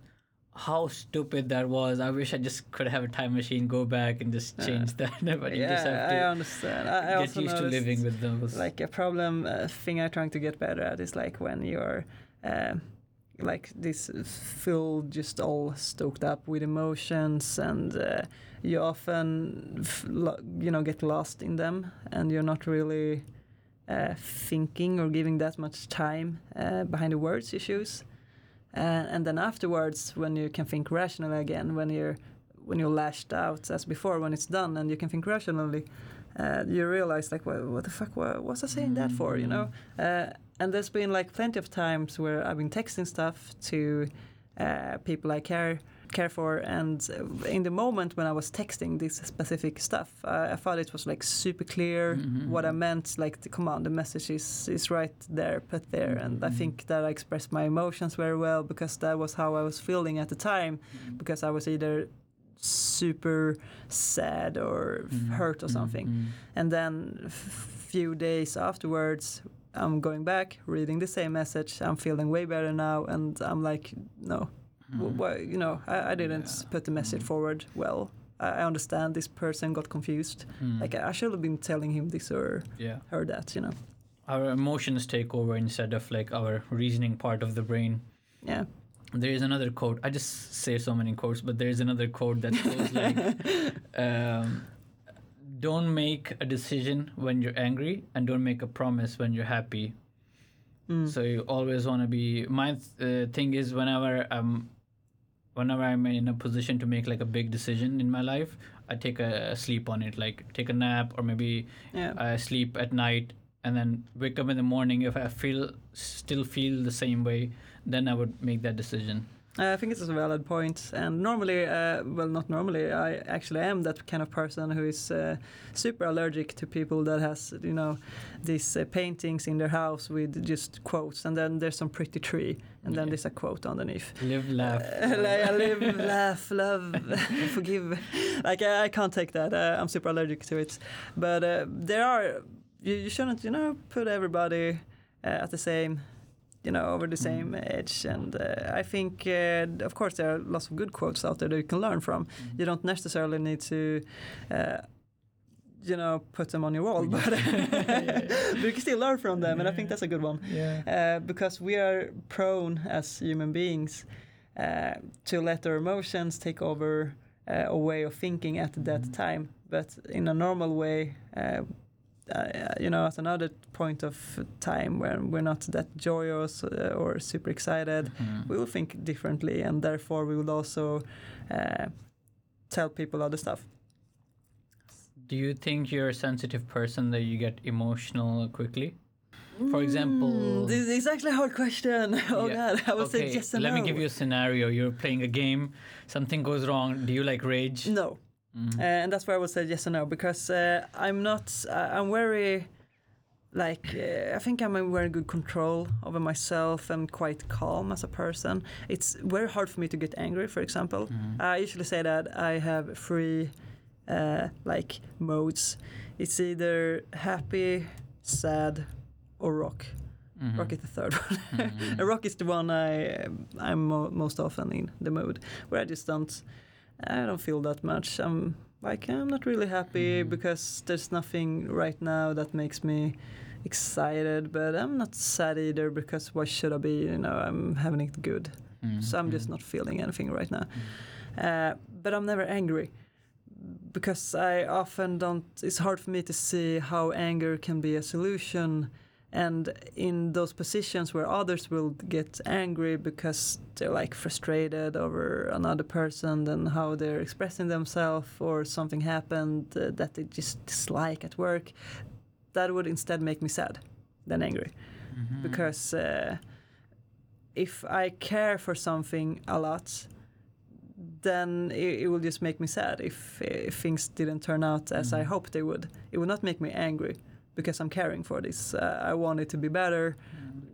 A: how stupid that was. I wish I just could have a time machine, go back and just
B: Yeah.
A: change that. but you
B: yeah,
A: just have
B: I
A: to
B: understand. I, I
A: get
B: also
A: used to living with those.
B: Like a problem uh, thing I'm trying to get better at is like when you're uh, like this full, just all stoked up with emotions, and uh, you often you know get lost in them, and you're not really uh, thinking or giving that much time uh, behind the words you choose. Uh, and then afterwards, when you can think rationally again, when you're when you're lashed out as before, when it's done, and you can think rationally, uh, you realize like, what, what the fuck what was I saying that for? You know. Uh, and there's been like plenty of times where I've been texting stuff to uh, people I care care for, and in the moment when I was texting this specific stuff, uh, I thought it was like super clear
A: Mhm.
B: what I meant. Like, the, come on, the message is is right there, put there, and I
A: Mhm.
B: think that I expressed my emotions very well because that was how I was feeling at the time. Because I was either super sad or
A: Mhm.
B: hurt or something
A: Mhm.
B: and then a few days afterwards i'm going back reading the same message i'm feeling way better now and i'm like no. Why you know i, I didn't
A: Yeah.
B: put the message
A: Mhm.
B: forward well I, understand this person got confused
A: Mhm.
B: like i should have been telling him this or
A: yeah.
B: her that you know
A: Our emotions take over instead of like our reasoning part of the brain.
B: yeah
A: There is another quote. I just say so many quotes, but there is another quote that goes like, um, "Don't make a decision when you're angry, and don't make a promise when you're happy."
B: Mm.
A: So you always want to be. My uh, thing is whenever I'm, whenever I'm in a position to make like a big decision in my life, I take a, sleep on it, like take a nap or maybe
B: yeah
A: I sleep at night and then wake up in the morning. If I feel still feel the same way, then I would make that decision.
B: Uh, I think it's a valid point, and normally, uh, well, not normally. I actually am that kind of person who is uh, super allergic to people that has, you know, these uh, paintings in their house with just quotes, and then there's some pretty tree, and then
A: Yeah.
B: there's a quote underneath.
A: Live, laugh.
B: Uh, like I live, laugh, love, forgive. Like I, I can't take that. Uh, I'm super allergic to it. But uh, there are. You, you shouldn't, you know, put everybody uh, at the same, you know, over the same edge. And uh, I think, uh, of course, there are lots of good quotes out there that you can learn from. You don't necessarily need to. Uh, you know, put them on your wall, but, but you can still learn from them, and I think that's a good one
A: yeah.
B: uh, because we are prone as human beings uh, to let our emotions take over uh, a way of thinking at that
A: Mhm.
B: time. But in a normal way, uh, uh, you know, at another point of time when we're not that joyous uh, or super excited,
A: Mhm.
B: we will think differently, and therefore we will also uh, tell people other stuff.
A: Do you think you're a sensitive person that you get emotional quickly? For example-
B: Mm, this is actually a hard question. Oh
A: Yeah.
B: God, I would say
A: Okay,
B: yes and
A: let
B: no.
A: me give you a scenario. You're playing a game, something goes wrong. Do you like rage?
B: no.
A: Mhm.
B: Uh, and that's where I would say yes or no because uh, I'm not. Uh, I'm very like uh, I think I'm in very good control over myself and quite calm as a person. It's very hard for me to get angry. For example,
A: Mhm.
B: I usually say that I have three uh, like modes. It's either happy, sad, or rock.
A: Mhm.
B: Rock is the third one.
A: Mhm.
B: Rock is the one I I'm mo- most often in the mood where I just don't I don't feel that much. I'm like I'm not really happy
A: Mhm.
B: because there's nothing right now that makes me excited, but I'm not sad either because why should I be? You know, I'm having it good.
A: Mhm.
B: So I'm just
A: Mhm.
B: not feeling anything right now.
A: Mhm.
B: Uh, but I'm never angry because I often don't. It's hard for me to see how anger can be a solution. And in those positions where others will get angry because they're like frustrated over another person and how they're expressing themselves or something happened uh, that they just dislike at work, that would instead make me sad than angry
A: Mhm.
B: because uh, if I care for something a lot, then it, it will just make me sad if, if things didn't turn out as I
A: Mhm.
B: hoped they would. It would not make me angry because I'm caring for this. Uh, I want it to be better,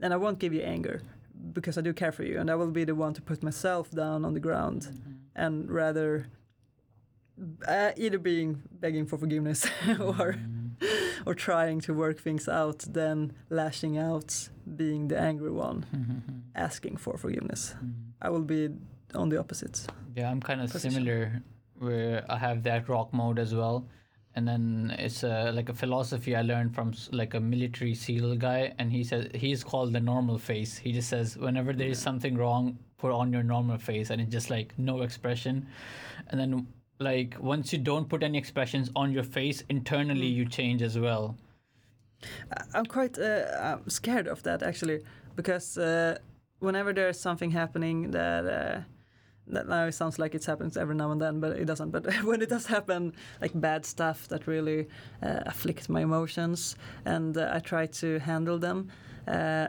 B: and I won't give you anger because I do care for you, and I will be the one to put myself down on the ground
A: Mhm.
B: and rather uh, either being begging for forgiveness or
A: Mhm.
B: Or trying to work things out than lashing out, being the angry one,
A: Mhm.
B: asking for forgiveness.
A: Mhm.
B: I will be on the opposites.
A: Yeah, I'm kind of
B: Position.
A: similar where I have that rock mode as well. And then it's a, like a philosophy I learned from like a military SEAL guy, and he says he's called the normal face. He just says whenever there is something wrong, put on your normal face, and it's just like no expression. And then like once you don't put any expressions on your face, internally
B: Mm.
A: you change as well.
B: I'm quite uh, I'm scared of that actually because uh, whenever there's something happening that uh, that now it sounds like it happens every now and then, but it doesn't. But when it does happen, like bad stuff that really uh, afflict my emotions, and uh, I try to handle them. Uh,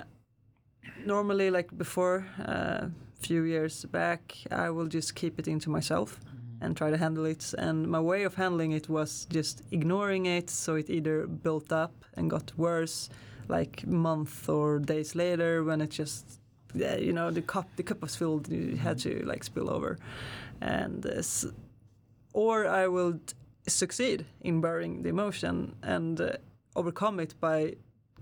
B: normally, like before, a few years back, I will just keep it into myself and try to handle it. And my way of handling it was just ignoring it, so it either built up and got worse, like month or days later, when it just, yeah, you know, the cup the cup was filled, you had to like spill over, and uh, or I will succeed in burying the emotion and uh, overcome it by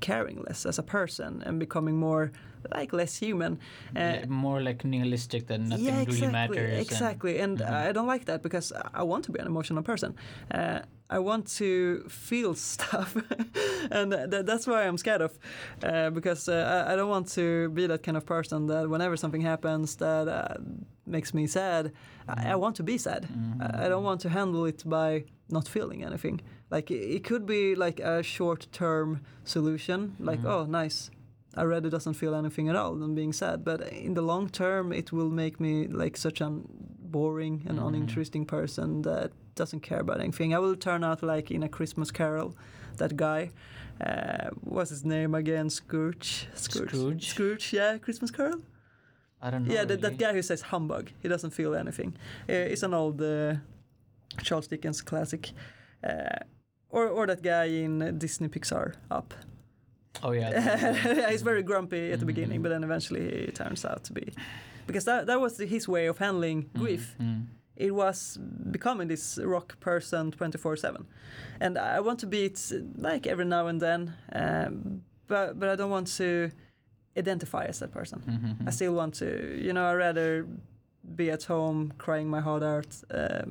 B: caring less as a person and becoming more like less human. Uh,
A: More like nihilistic than nothing
B: yeah,
A: really
B: exactly,
A: matters. and-
B: Exactly, and
A: Mhm.
B: I don't like that because I- want to be an emotional person. Uh, I want to feel stuff, and th- that's why I'm scared of, uh, because uh, I-, don't want to be that kind of person that whenever something happens that uh, makes me sad, I-, I want to be sad.
A: Mhm.
B: I I don't want to handle it by not feeling anything. Like it could be like a short-term solution, like
A: Mhm.
B: oh nice, I rather doesn't feel anything at all than being sad. But in the long term, it will make me like such a boring and
A: Mhm.
B: uninteresting person that doesn't care about anything. I will turn out like in a Christmas Carol, that guy. Uh, what's his name again? Scrooge.
A: Scrooge?
B: Scrooge. Yeah, Christmas Carol.
A: I don't know.
B: Yeah, that, that guy who says humbug. He doesn't feel anything. Uh, it's an old uh, Charles Dickens classic. Uh, or, or that guy in Disney Pixar Up.
A: Oh yeah.
B: yeah, he's very grumpy at the
A: Mhm.
B: beginning, but then eventually he turns out to be. Because that, that was his way of handling grief.
A: Mm.
B: It was becoming this rock person 24 7. And I want to be it like every now and then, um, but, but I don't want to identify as that person.
A: Mhm.
B: I still want to, you know, I rather be at home crying my heart out uh,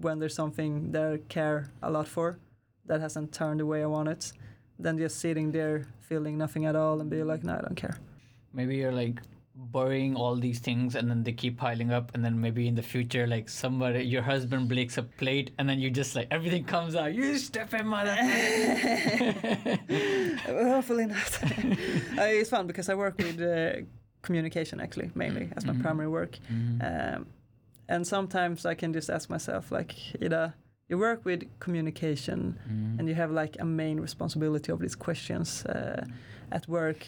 B: when there's something that I care a lot for that hasn't turned the way I want it than just sitting there feeling nothing at all and be like, no, I don't care.
A: maybe you're like burying all these things and then they keep piling up and then maybe in the future like somebody your husband breaks a plate and then you just like everything comes out you stupid mother
B: Hopefully not. uh, it's fun because I work with uh, communication actually, mainly as my
A: Mhm.
B: primary work. Um, and sometimes I can just ask myself, like, Ida, you work with communication and you have like a main responsibility of these questions uh, at work.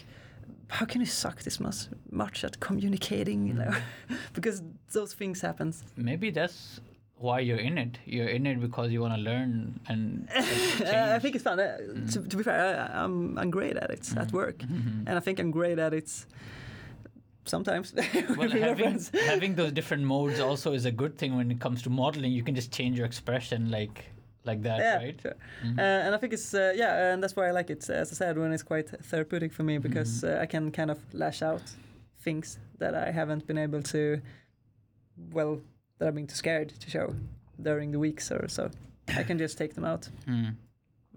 B: How can you suck this much, much at communicating? You know, because those things happen.
A: maybe that's why you're in it you're in it because you want to learn and
B: Uh, I think it's fun. Uh, to, to be fair, I, I'm I'm great at it at work,
A: Mhm.
B: and I think I'm great at it. Sometimes
A: well, having, having those different modes also is a good thing when it comes to modeling you can just change your expression like like that
B: yeah,
A: right
B: sure.
A: Mhm.
B: Uh, and I think it's uh, yeah, and that's why I like it. As I said, when it's quite therapeutic for me because uh, I can kind of lash out things that I haven't been able to, well, that I've been too scared to show during the weeks or so. I can just take them out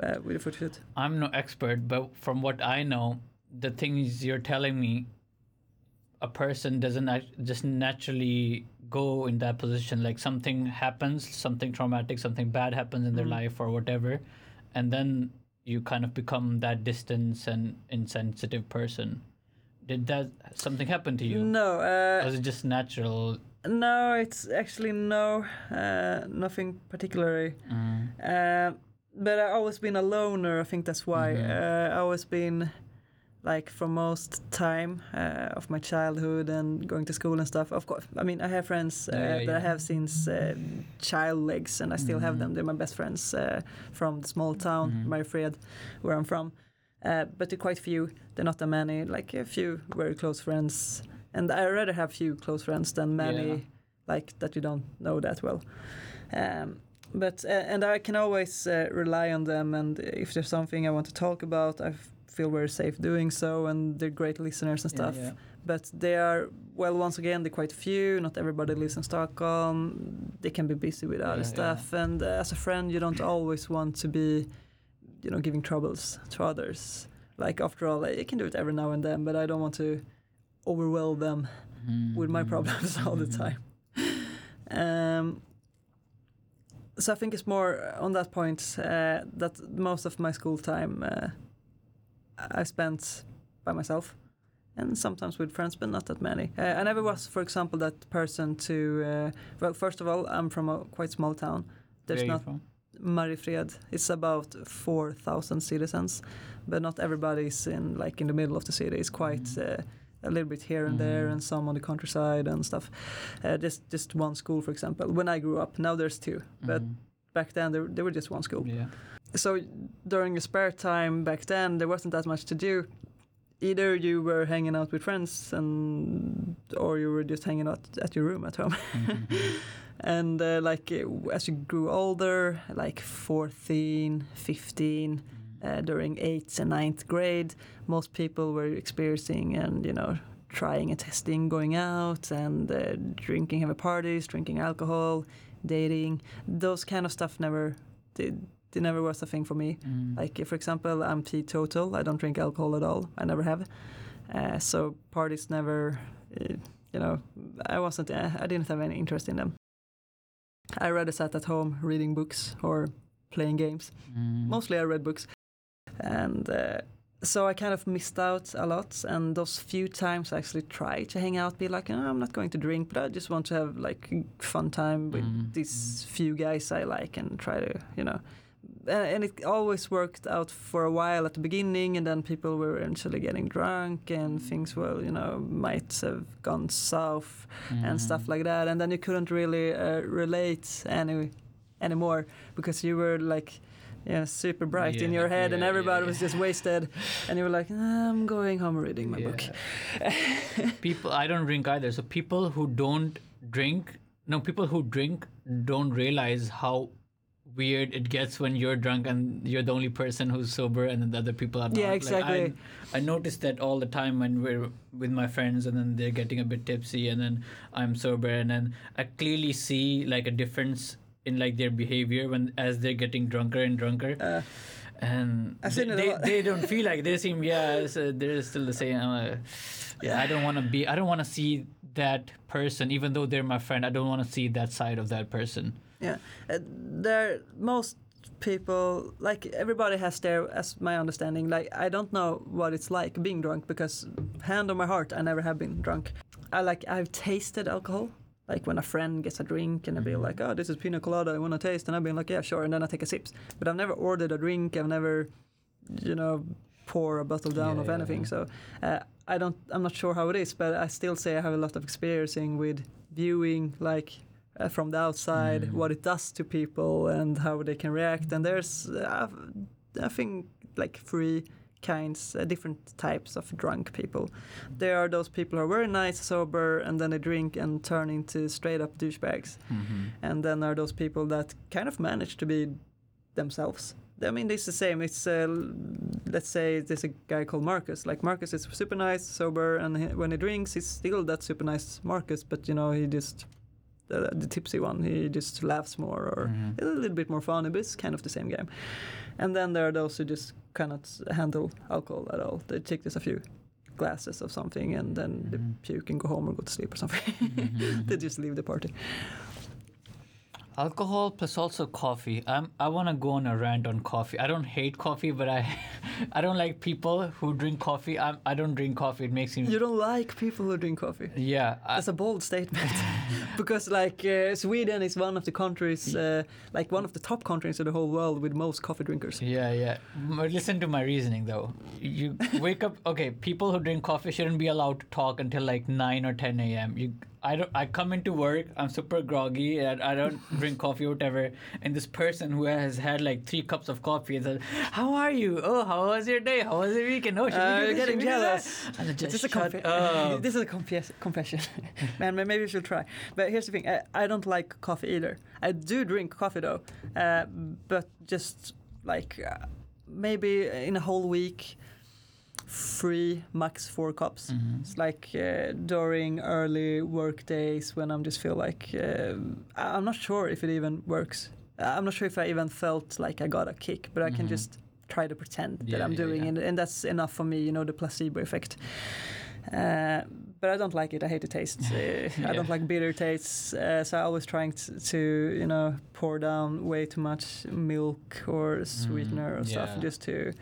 B: uh, with a foot shoot.
A: I'm no expert, but from what I know, the things you're telling me, a person doesn't act- just naturally go in that position. Like something happens, something traumatic, something bad happens in their
B: Mhm.
A: life or whatever, and then you kind of become that distance and insensitive person. Did that something happen to you?
B: No, uh,
A: Was it just natural?
B: no, it's actually no, uh, nothing particularly.
A: Mm.
B: Uh, but I've always been a loner. I think that's why.
A: Mhm.
B: Uh, I've always been like for most time uh, of my childhood and going to school and stuff. Of course, I mean I have friends uh,
A: Yeah, yeah,
B: that. I have since uh, child legs, and I still have
A: Mhm.
B: them. They're my best friends uh, from the small town,
A: Mhm.
B: Mariefred, where I'm from. Uh, but they're quite few. They're not that many. Like a few very close friends, and I rather have few close friends than many
A: Yeah.
B: like that you don't know that well. Um, but uh, and I can always uh, rely on them, and if there's something I want to talk about, I feel very safe doing so, and they're great listeners and stuff.
A: yeah.
B: But they are well. Once again, they're quite few. Not everybody lives in Stockholm. They can be busy with other
A: Yeah,
B: stuff, and uh, as a friend, you don't always want to be, you know, giving troubles to others. Like after all, I can do it every now and then, but I don't want to overwhelm them with my problems all the
A: Mhm.
B: time. Um, so I think it's more on that point uh, that most of my school time uh, I spent by myself, and sometimes with friends, but not that many. Uh, I never was, for example, that person to. Uh, well, first of all, I'm from a quite small town. There's
A: Where are you
B: not
A: from?
B: Mariefred. It's about four thousand citizens, but not everybody is in like in the middle of the city. It's quite.
A: Mhm.
B: Uh, a little bit here and there,
A: Mhm.
B: and some on the countryside and stuff. Uh, just just one school, for example. When I grew up, now there's two, but
A: Mhm.
B: back then there, there were just one school.
A: yeah.
B: So during your spare time back then, there wasn't that much to do. Either you were hanging out with friends, and or you were just hanging out at your room at home.
A: Mhm.
B: and uh, like uh, as you grew older, like 14, 15, uh, during eighth and ninth grade, most people were experiencing and you know trying and testing, going out and uh, drinking, having parties, drinking alcohol, dating. Those kind of stuff never did. They never was a thing for me.
A: Mm.
B: Like for example, I'm teetotal. I don't drink alcohol at all. I never have. Uh, so parties never. Uh, you know, I wasn't. Uh, I didn't have any interest in them. I rather sat at home reading books or playing games
A: Mm.
B: mostly I read books, and uh, so I kind of missed out a lot. And those few times I actually tried to hang out, be like, "Oh, I'm not going to drink, but I just want to have like fun time with
A: Mhm.
B: these few guys I like and try to, you know. Uh, and it always worked out for a while at the beginning, and then people were eventually getting drunk, and things were, you know, might have gone south and stuff
A: Mhm.
B: like that. And then you couldn't really uh, relate any anymore because you were like, yeah, super bright in your head, and everybody
A: yeah,
B: was just wasted, and you were like, I'm going home reading my book.
A: people i don't drink either so people who don't drink no people who drink don't realize how weird it gets when you're drunk and you're the only person who's sober and then the other people are not.
B: Yeah,
A: Like,
B: exactly.
A: I, I notice that all the time when we're with my friends and then they're getting a bit tipsy and then i'm sober and then i clearly see like a difference in like their behavior when as they're getting drunker and drunker.
B: Uh,
A: and they, they, they don't feel like they seem yeah it's, uh, they're still the same uh, yeah. I don't want to be i don't want to see that person even though they're my friend i don't want to see that side of that person
B: yeah, uh, there most people like everybody has their as my understanding like i don't know what it's like being drunk because hand on my heart i never have been drunk. I like i've tasted alcohol. Like when a friend gets a drink and they'll be
A: Mhm.
B: like oh this is pina colada i want to taste and i've been like yeah sure and then i take a sip. But i've never ordered a drink. I've never you know pour a bottle down
A: Yeah,
B: of
A: yeah,
B: anything.
A: yeah.
B: so uh, i don't i'm not sure how it is but i still say i have a lot of experiencing with viewing like uh, from the outside
A: Mm.
B: what it does to people and how they can react and there's uh, i think like three kinds uh, different types of drunk people there are those people who are very nice sober and then they drink and turn into straight up douchebags and then there are those people that kind of manage to be themselves I mean, it's the same. It's uh, let's say there's a guy called Marcus. Like Marcus is super nice, sober, and he, when he drinks, he's still that super nice Marcus. But you know, he just the, the tipsy one. He just laughs more or
A: Mhm.
B: a little bit more funny, but it's kind of the same game. And then there are those who just cannot handle alcohol at all. They take just a few glasses of something and then
A: Mhm.
B: they puke and go home or go to sleep or something.
A: Mhm.
B: they just leave the party.
A: Alcohol plus also coffee i'm i want to go on a rant on coffee i don't hate coffee but i i don't like people who drink coffee i'm i don't drink coffee it makes me
B: You don't like people who drink coffee.
A: yeah I,
B: That's a bold statement, because like uh, Sweden is one of the countries, uh, like one of the top countries in the whole world with most coffee drinkers.
A: Yeah, yeah. Listen to my reasoning though. You wake up. Okay, people who drink coffee shouldn't be allowed to talk until like nine or ten a.m. You, I don't. I come into work. I'm super groggy and I don't drink coffee or whatever. And this person who has had like three cups of coffee is like, "How are you? Oh, how was your day? How was your weekend? Oh, should we
B: Uh,
A: do this?
B: getting
A: Should we do that?"
B: jealous.
A: And just
B: This is a,
A: shut up.
B: this is a confess- confession. Man, maybe you should try. But here's the thing I, I don't like coffee either. I do drink coffee though, uh, but just like uh, maybe in a whole week, three, max four cups.
A: Mhm.
B: It's like uh, during early work days when I'm just feel like uh, I'm not sure if it even works. I'm not sure if I even felt like I got a kick, but I can
A: Mhm.
B: just try to pretend that
A: Yeah,
B: I'm doing
A: yeah.
B: it, and that's enough for me. You know, the placebo effect. Uh, but I don't like it. I hate the taste. Uh, I don't like bitter tastes. Uh, so I was trying to, to, you know, pour down way too much milk or sweetener or stuff
A: Mm,
B: just to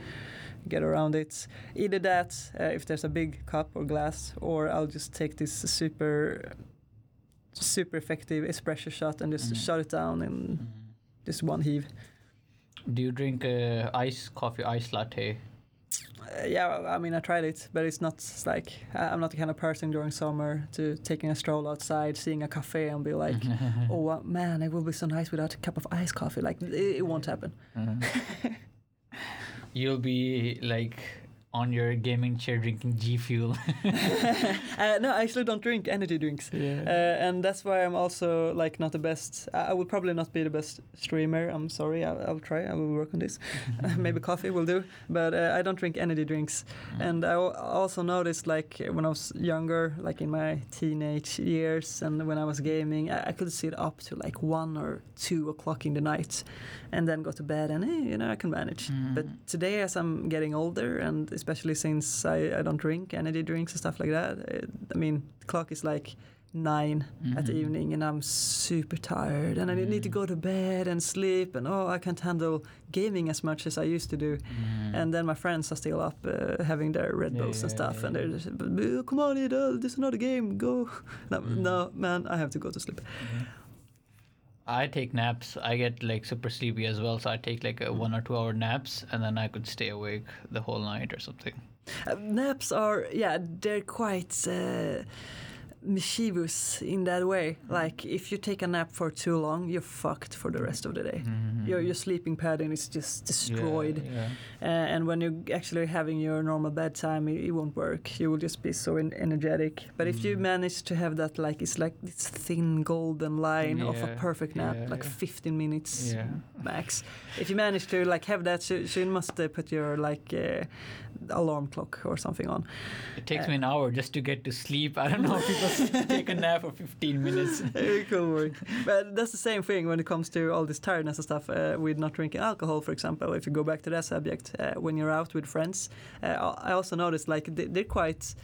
B: get around it. Either that, uh, if there's a big cup or glass, or I'll just take this super, super effective espresso shot and just
A: Mm.
B: shut it down in
A: Mhm.
B: just one heave.
A: Do you drink uh, ice coffee, ice latte?
B: Uh, yeah, I mean, I tried it, but it's not like I'm not the kind of person during summer to taking a stroll outside, seeing a cafe, and be like, "Oh man, it will be so nice without a cup of iced coffee." Like it, it won't happen.
A: Mhm. You'll be like on your gaming chair drinking G Fuel.
B: uh, no, I actually don't drink energy drinks.
A: yeah.
B: Uh, and that's why I'm also like not the best. I I will probably not be the best streamer. I'm sorry. I'll, I'll try. I will work on this. Maybe coffee will do. But uh, I don't drink energy drinks. And I also noticed like when I was younger, like in my teenage years, and when I was gaming, I, I could sit up to like one or two o'clock in the night, and then go to bed, and eh, you know I can manage. But
A: Mhm.
B: today, as I'm getting older, and especially since I, I don't drink energy drinks and stuff like that, it, I mean, the clock is like nine at the
A: Mhm.
B: evening, and I'm super tired, and I need to
A: Mm.
B: go to bed and sleep, and oh, I can't handle gaming as much as I used to do.
A: Mhm.
B: And then my friends are still up uh, having their Red
A: Yeah,
B: Bulls and stuff,
A: yeah,
B: and they're just, "Uh, come on, Ida, there's another game, go. No,
A: Mm.
B: no, man, I have to go to sleep.
A: I take naps. I get like super sleepy as well, so I take like a one or two hour naps, and then I could stay awake the whole night or something.
B: Uh, naps are, yeah, they're quite uh, mischievous in that way. Like, if you take a nap for too long, you're fucked for the rest of the day. Your, your sleeping pattern is just destroyed.
A: Mm-hmm. Yeah,
B: Uh, and when you're actually having your normal bedtime, it, it won't work. You will just be so en- energetic. But if you
A: Mm.
B: manage to have that, like, it's like this thin golden line of a perfect nap,
A: yeah,
B: like
A: yeah.
B: 15 minutes
A: yeah.
B: max. If you manage to like have that, so, so you must uh, put your like uh, alarm clock or something on.
A: It takes
B: Uh,
A: me an hour just to get to sleep. I don't know if people s- take a nap for 15 minutes.
B: Cool work. But that's the same thing when it comes to all this tiredness and stuff uh, with not drinking alcohol, for example. If you go back to that subject, uh, when you're out with friends, uh, I also noticed like they, they're quite,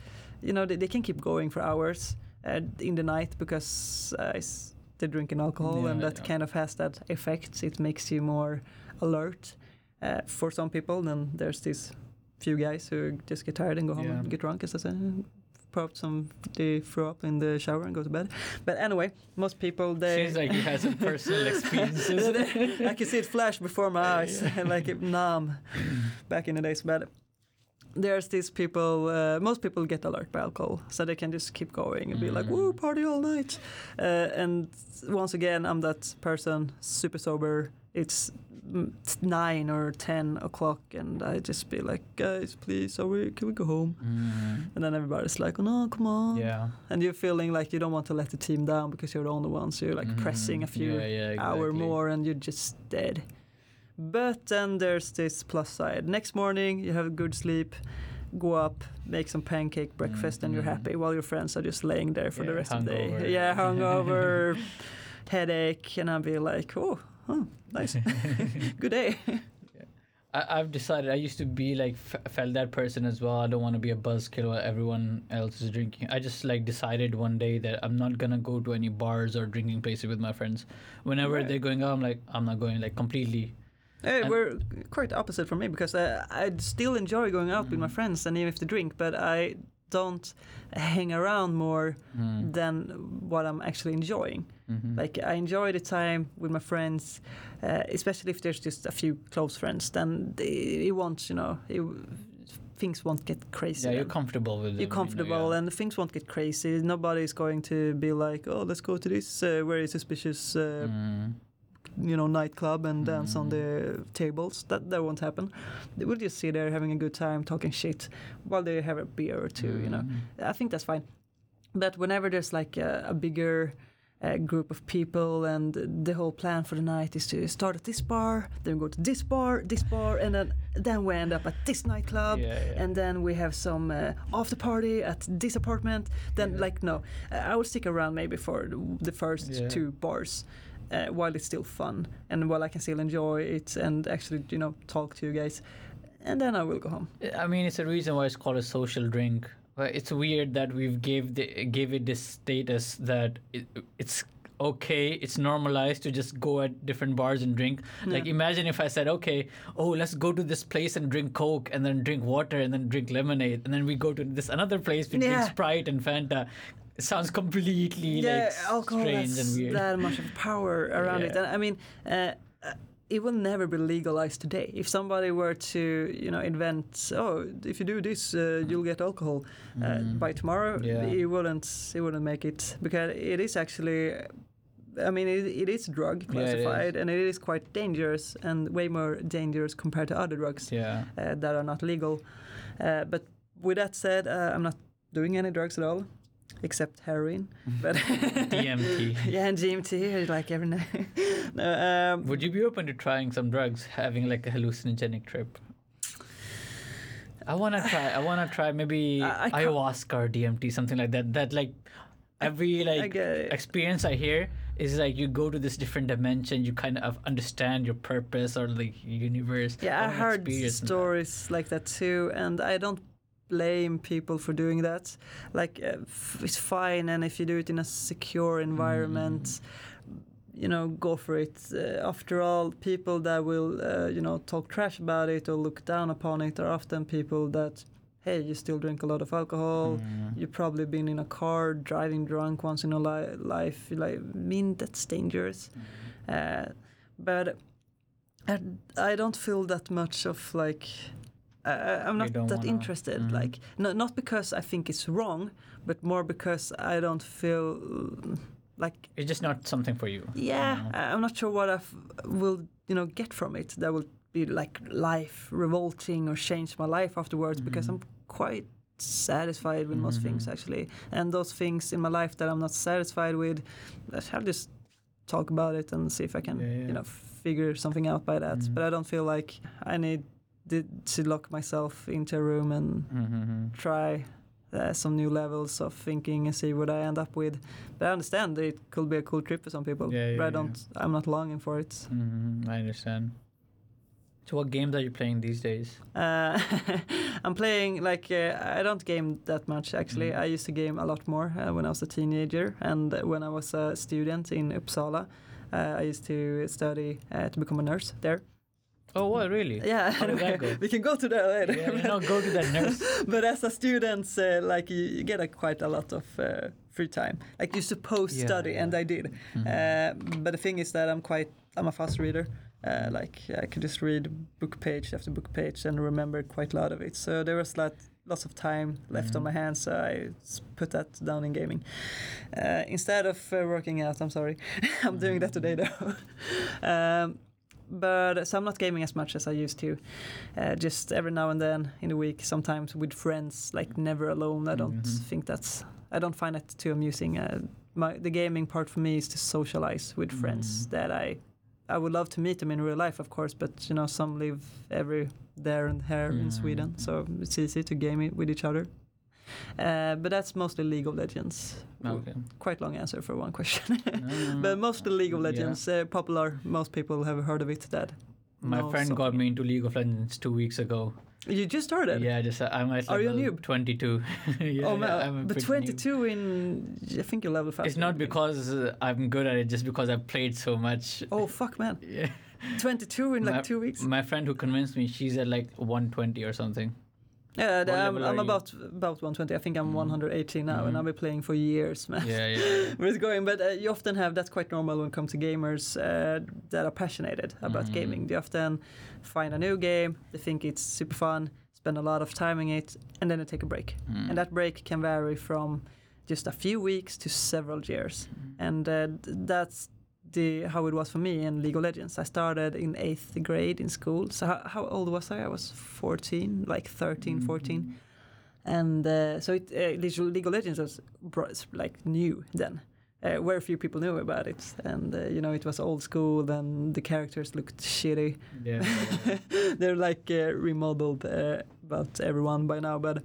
B: you know, they, they can keep going for hours uh, in the night because uh, it's- they're drinking alcohol
A: Yeah,
B: and that
A: yeah.
B: kind of has that effect. It makes you more alert. Uh, for some people, then there's these few guys who just get tired and go home
A: Yeah.
B: and get drunk, as I some, they throw up in the shower and go to bed. But anyway, most people they.
A: Seems like you had some personal experiences.
B: I can see it flash before my eyes, like it numb back in the days. But there's these people. Uh, most people get alert by alcohol, so they can just keep going and be like,
A: Mm.
B: "Woo, party all night!" Uh, and once again, I'm that person, super sober. It's nine or ten o'clock, and I just be like, "Guys, please, are we, can we go home?"
A: Mm,
B: And then everybody's like, "Oh no, come on!"
A: yeah.
B: And you're feeling like you don't want to let the team down because you're the only one, so you're like
A: Mhm.
B: pressing a few
A: yeah, yeah,
B: hour more and you're just dead. But then there's this plus side. Next morning, you have a good sleep, go up, make some pancake breakfast, and you're
A: Mhm.
B: happy while your friends are just laying there for the
A: Yeah,
B: rest of the day. Yeah, hungover, headache, and I'll be like, oh, oh nice, good day.
A: I, I've decided I used to be like f- felt that person as well. I don't want to be a buzzkill while everyone else is drinking. I just like decided one day that I'm not gonna go to any bars or drinking places with my friends. Whenever
B: Right.
A: they're going out, I'm like I'm not going like completely.
B: Hey,
A: And-
B: we're quite opposite from me because uh, I still enjoy going out with my
A: Mhm.
B: friends and even if they drink, but I don't hang around more
A: Mm.
B: than what I'm actually enjoying.
A: Mhm.
B: Like I enjoy the time with my friends, uh, especially if there's just a few close friends. Then it won't, you know, it, things won't get crazy.
A: yeah, you're comfortable with it.
B: You're comfortable and things won't get crazy. Nobody's going to be like, oh, let's go to this uh, very suspicious, uh,
A: Mm.
B: you know, nightclub and dance on
A: Mm.
B: the tables. That that won't happen. They will just sit there having a good time, talking shit, while they have a beer or two. You know,
A: Mm.
B: I think that's fine. But whenever there's like a, a bigger a group of people, and the whole plan for the night is to start at this bar, then go to this bar, this bar, and then then we end up at this nightclub,
A: Yeah, yeah.
B: and then we have some uh, after party at this apartment. Then
A: Yeah.
B: like no, uh, I will stick around maybe for the first two bars. Uh, while it's still fun and while I can still enjoy it and actually, you know, talk to you guys, and then I will go home.
A: I mean, it's a reason why it's called a social drink. But it's weird that we've gave the gave it this status that it, it's okay, it's normalized to just go at different bars and drink. Like, imagine if I said, okay, oh, let's go to this place and drink Coke, and then drink water, and then drink lemonade, and then we go to this another place we drink Sprite and Fanta. It sounds completely
B: yeah,
A: like
B: alcohol
A: strange and weird.
B: that much of power around it. And I mean, uh, uh, it will never be legalized today. If somebody were to, you know, invent, oh, if you do this, uh, you'll get alcohol uh, by tomorrow,
A: Mm. Yeah.
B: it wouldn't, it wouldn't make it because it is actually. I mean, it, it is drug
A: Yeah, it is.
B: classified, and it is quite dangerous and way more dangerous compared to other drugs
A: yeah.
B: uh, that are not legal. Uh, but with that said, uh, I'm not doing any drugs at all, except heroin. But
A: DMT.
B: yeah, and GMT like every night. no, um,
A: Would you be open to trying some drugs, having like a hallucinogenic trip? I wanna try. I wanna try maybe
B: I- I
A: ayahuasca or DMT, something like that. That like every like
B: it.
A: experience I hear is like you go to this different dimension. You kind of understand your purpose or like universe.
B: yeah, I heard
A: experience that.
B: stories like that too, and I don't blame people for doing that. Like, uh, f- it's fine, and if you do it in a secure environment.
A: Mm.
B: You know, go for it. Uh, after all, people that will, uh, you know, talk trash about it or look down upon it are often people that, hey, you still drink a lot of alcohol.
A: Mm.
B: You've probably been in a car driving drunk once in a li- life. Like, I mean, that's dangerous. Uh, but I, I don't feel that much of like. Uh, I'm not that
A: wanna-
B: interested.
A: Mhm.
B: Like, no, not because I think it's wrong, but more because I don't feel like.
A: It's just not something for you.
B: Yeah,
A: Mm.
B: I- I'm not sure what I will, you know, get from it. That will be like life revolting or change my life afterwards because I'm quite satisfied with most things
A: Mhm.
B: actually. And those things in my life that I'm not satisfied with, I'll just talk about it and see if I can,
A: Yeah, yeah.
B: you know, figure something out by that.
A: Mhm.
B: But I don't feel like I need th- to lock myself into a room and
A: Mm-hmm.
B: try uh, some new levels of thinking and see what I end up with. But I understand it could be a cool trip for some people.
A: Yeah, yeah,
B: but I don't. I'm not longing for it.
A: Mm-hmm. I understand. So, what games are you playing these days?
B: Uh, I'm playing like uh, I don't game that much actually.
A: Mm.
B: I used to game a lot more uh, when I was a teenager and when I was a student in Uppsala. Uh, I used to study uh, to become a nurse there.
A: Oh, what really?
B: Yeah,
A: How did that go?
B: we can go to that later.
A: Yeah, no, go to that nurse.
B: but as a student, uh, like you, you get a, quite a lot of uh, free time. Like you're supposed to
A: Yeah,
B: study,
A: yeah.
B: and I did.
A: Mhm.
B: Uh, but the thing is that I'm quite, I'm a fast reader. Uh, like I can just read book page after book page and remember quite a lot of it. So there was lot, lots of time left on
A: Mhm.
B: my hands. So I put that down in gaming uh, instead of uh, working out. I'm sorry, I'm doing that today though. um, but so I'm not gaming as much as I used to. Uh, just every now and then in the week, sometimes with friends, like never alone. I don't
A: Mhm.
B: think that's. I don't find it too amusing. Uh, my the gaming part for me is to socialize with friends
A: Mm.
B: that I. I would love to meet them in real life, of course, but you know some live every there and here in
A: Mm.
B: Sweden, so it's easy to game it with each other. Uh, but that's mostly League of Legends.
A: Okay.
B: Quite long answer for one question.
A: No,
B: but mostly League of
A: yeah.
B: Legends, uh, popular. Most people have heard of it. That
A: My friend got me into League of Legends two weeks ago.
B: you just started.
A: Yeah, just uh, I'm at
B: Are you noob?
A: 22. yeah,
B: oh man,
A: yeah, I'm a
B: but
A: noob.
B: 22 in I think you're level fast.
A: It's not because uh, I'm good at it, just because I've played so much.
B: Oh fuck, man!
A: Yeah.
B: 22 in like
A: My-
B: two weeks.
A: My friend who convinced me, she's at like 120 or something.
B: Yeah,
A: What
B: I'm, I'm about about 120. I think I'm
A: Mm.
B: 118 now, and
A: Mhm.
B: I've been playing for years, man.
A: Yeah, yeah. yeah.
B: It's going, but uh, you often have that's quite normal when it comes to gamers uh, that are passionate about
A: Mhm.
B: gaming. They often find a new game, they think it's super fun, spend a lot of time in it, and then they take a break.
A: Mm.
B: And that break can vary from just a few weeks to several years. And uh, that's the how it was for me in League of Legends. I started in eighth grade in school. So how, how old was I? I was 14, like 13, 14 and uh, so it uh, League of Legends was like new then. uh, very few people knew about it, and uh, you know it was old school. and the characters looked shitty.
A: Yeah.
B: They're like uh, remodeled uh, about everyone by now, but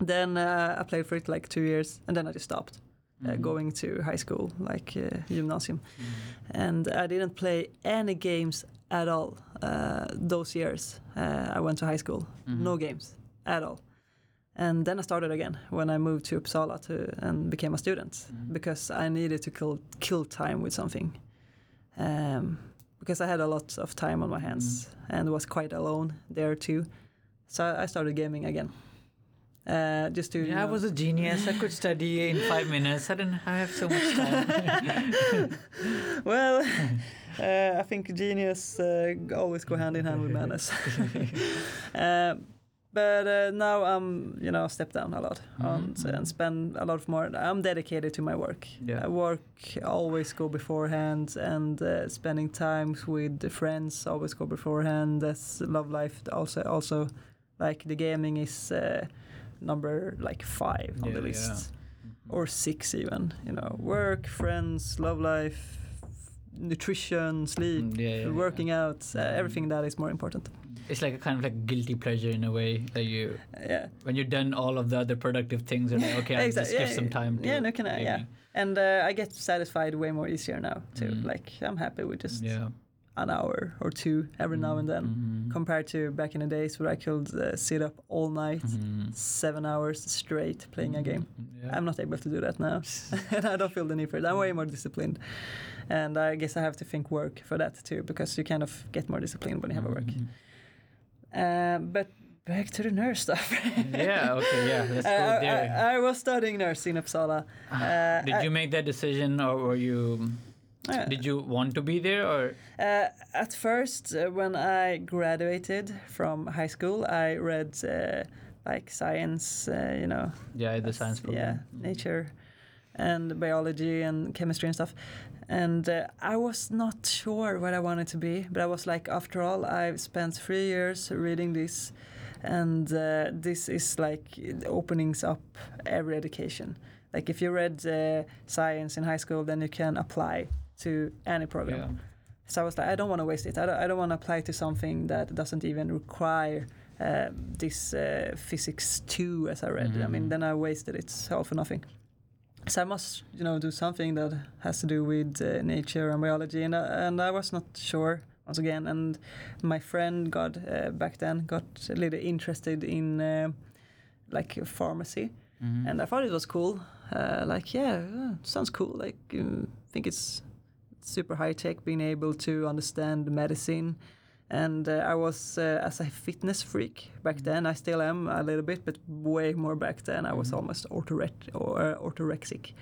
B: then uh, I played for it like two years, and then I just stopped. Uh,
A: Mhm.
B: going to high school, like uh, gymnasium,
A: Mhm.
B: and I didn't play any games at all uh, those years. Uh, I went to high school,
A: Mhm.
B: no games at all. And then I started again when I moved to Uppsala to and became a student
A: Mhm.
B: because I needed to kill kill time with something. Um, because I had a lot of time on my hands and was quite alone there too. So I started gaming again. Uh, just to you
A: Yeah, I was a genius. I could study in five minutes. I didn't have so much time.
B: well, uh, I think genius uh, always go hand in hand with madness. uh, but uh, now I'm, you know, step down a lot on,
A: Mhm, mhm.
B: and spend a lot of more. I'm dedicated to my work.
A: Yeah.
B: I work always go beforehand, and uh, spending times with friends always go beforehand. That's love life. Also, also, like the gaming is uh, number like five on
A: Yeah,
B: the
A: yeah.
B: list or six even you know work friends love life nutrition sleep
A: Mm, yeah,
B: working out uh,
A: Mm.
B: everything that is more important
A: It's like a kind of like guilty pleasure in a way that you,
B: yeah
A: when you're done all of the other productive things, you're like, okay, I'll just give some time to.
B: yeah, no, can I- yeah. and uh, i get satisfied way more easier now too
A: Mm.
B: like i'm happy with just
A: Yeah.
B: An hour or two every now and then
A: Mhm.
B: compared to back in the days where i could uh, sit up all night
A: Mhm.
B: seven hours straight playing a game
A: Yeah.
B: I'm not able to do that now, and I don't feel the need for it. I'm way more disciplined, and I guess I have to think work for that too, because you kind of get more disciplined when you have a work.
A: Mhm.
B: Uh, but back to the nurse stuff.
A: Yeah, okay, yeah, let's go
B: Uh,
A: there.
B: I, I was studying nurse in Uppsala. Uh,
A: Did
B: I-
A: you make that decision, or were you?
B: Uh,
A: Did you want to be there, or?
B: Uh, at first, uh, when I graduated from high school, I read uh, like science, uh, you know,
A: Yeah, the science
B: yeah, nature and biology and chemistry and stuff. And uh, I was not sure what I wanted to be, but I was like, after all, I've spent three years reading this, and uh, this is like it openings up every education. Like if you read uh, science in high school, then you can apply to any program.
A: Yeah.
B: So I was like, I don't want to waste it. I don't, I don't want to apply to something that doesn't even require uh, this uh, physics two, as I read. I mean,
A: Mhm.
B: then I wasted it all for nothing. So I must, you know, do something that has to do with uh, nature and biology, and uh, and I was not sure once again. And my friend got uh, back then got a little interested in uh, like pharmacy,
A: Mhm.
B: and I thought it was cool. Uh, like, yeah, sounds cool. Like, I think it's super high tech, being able to understand medicine. And uh, I was, uh, as a fitness freak back then, I still am a little bit, but way more back then. I was
A: Mhm.
B: almost orthorec- or uh, orthorexic,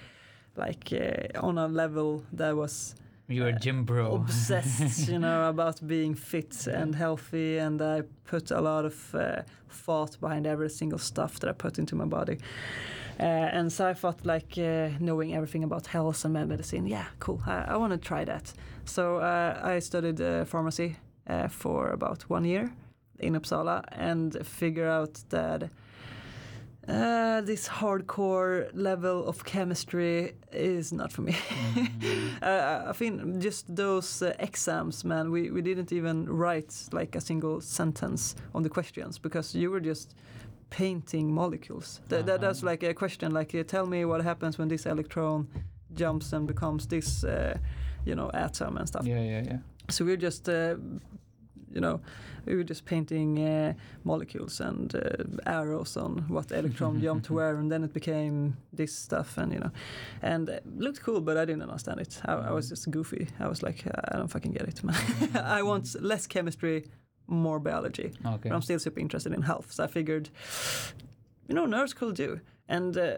B: like uh, on a level that was
A: you were
B: uh,
A: gym bro.
B: obsessed, you know, about being fit and healthy, and I put a lot of uh, thought behind every single stuff that I put into my body. Uh, and so I thought, like, uh, knowing everything about health and medicine, yeah, cool. I, I want to try that. So uh, I studied uh, pharmacy uh, for about one year in Uppsala and figure out that uh, this hardcore level of chemistry is not for me.
A: Mhm.
B: uh, I think just those uh, exams, man, we, we didn't even write like a single sentence on the questions because you were just painting molecules. That, that, that's
A: Uh-huh.
B: like a question, like uh, tell me what happens when this electron jumps and becomes this, uh, you know, atom and stuff.
A: Yeah, yeah, yeah.
B: So we're just, uh, you know, we were just painting uh, molecules and uh, arrows on what electron jumped to where, and then it became this stuff, and you know, and it looked cool, but I didn't understand it. I, I was just goofy. I was like, I don't fucking get it, man. I want less chemistry, more biology.
A: Okay.
B: But I'm still super interested in health, so I figured, you know, nurse could do, and. Uh,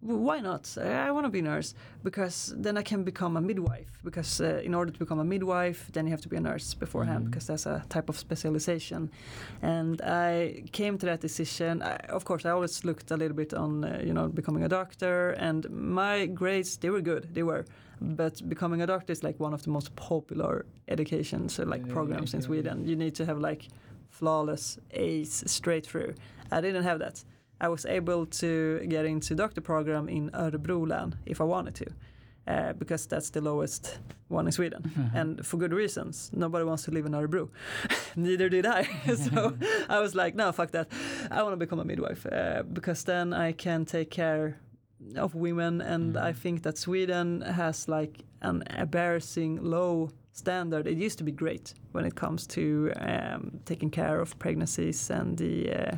B: why not? I want to be a nurse because then I can become a midwife. Because uh, in order to become a midwife, then you have to be a nurse beforehand
A: Mhm.
B: because that's a type of specialization. And I came to that decision. I, of course, I always looked a little bit on, uh, you know, becoming a doctor, and my grades they were good, they were. But becoming a doctor is like one of the most popular educations, uh, like
A: Yeah,
B: programs in
A: yeah.
B: Sweden. You need to have like flawless A's straight through. I didn't have that. I was able to get into doctor program in Örebro län if I wanted to. uh, because that's the lowest one in Sweden, and for good reasons. Nobody wants to live in Örebro. Neither did I. so I was like, no, fuck that. I want to become a midwife uh, because then I can take care of women, and I think that Sweden has like an embarrassing low standard. It used to be great when it comes to um, taking care of pregnancies and the uh,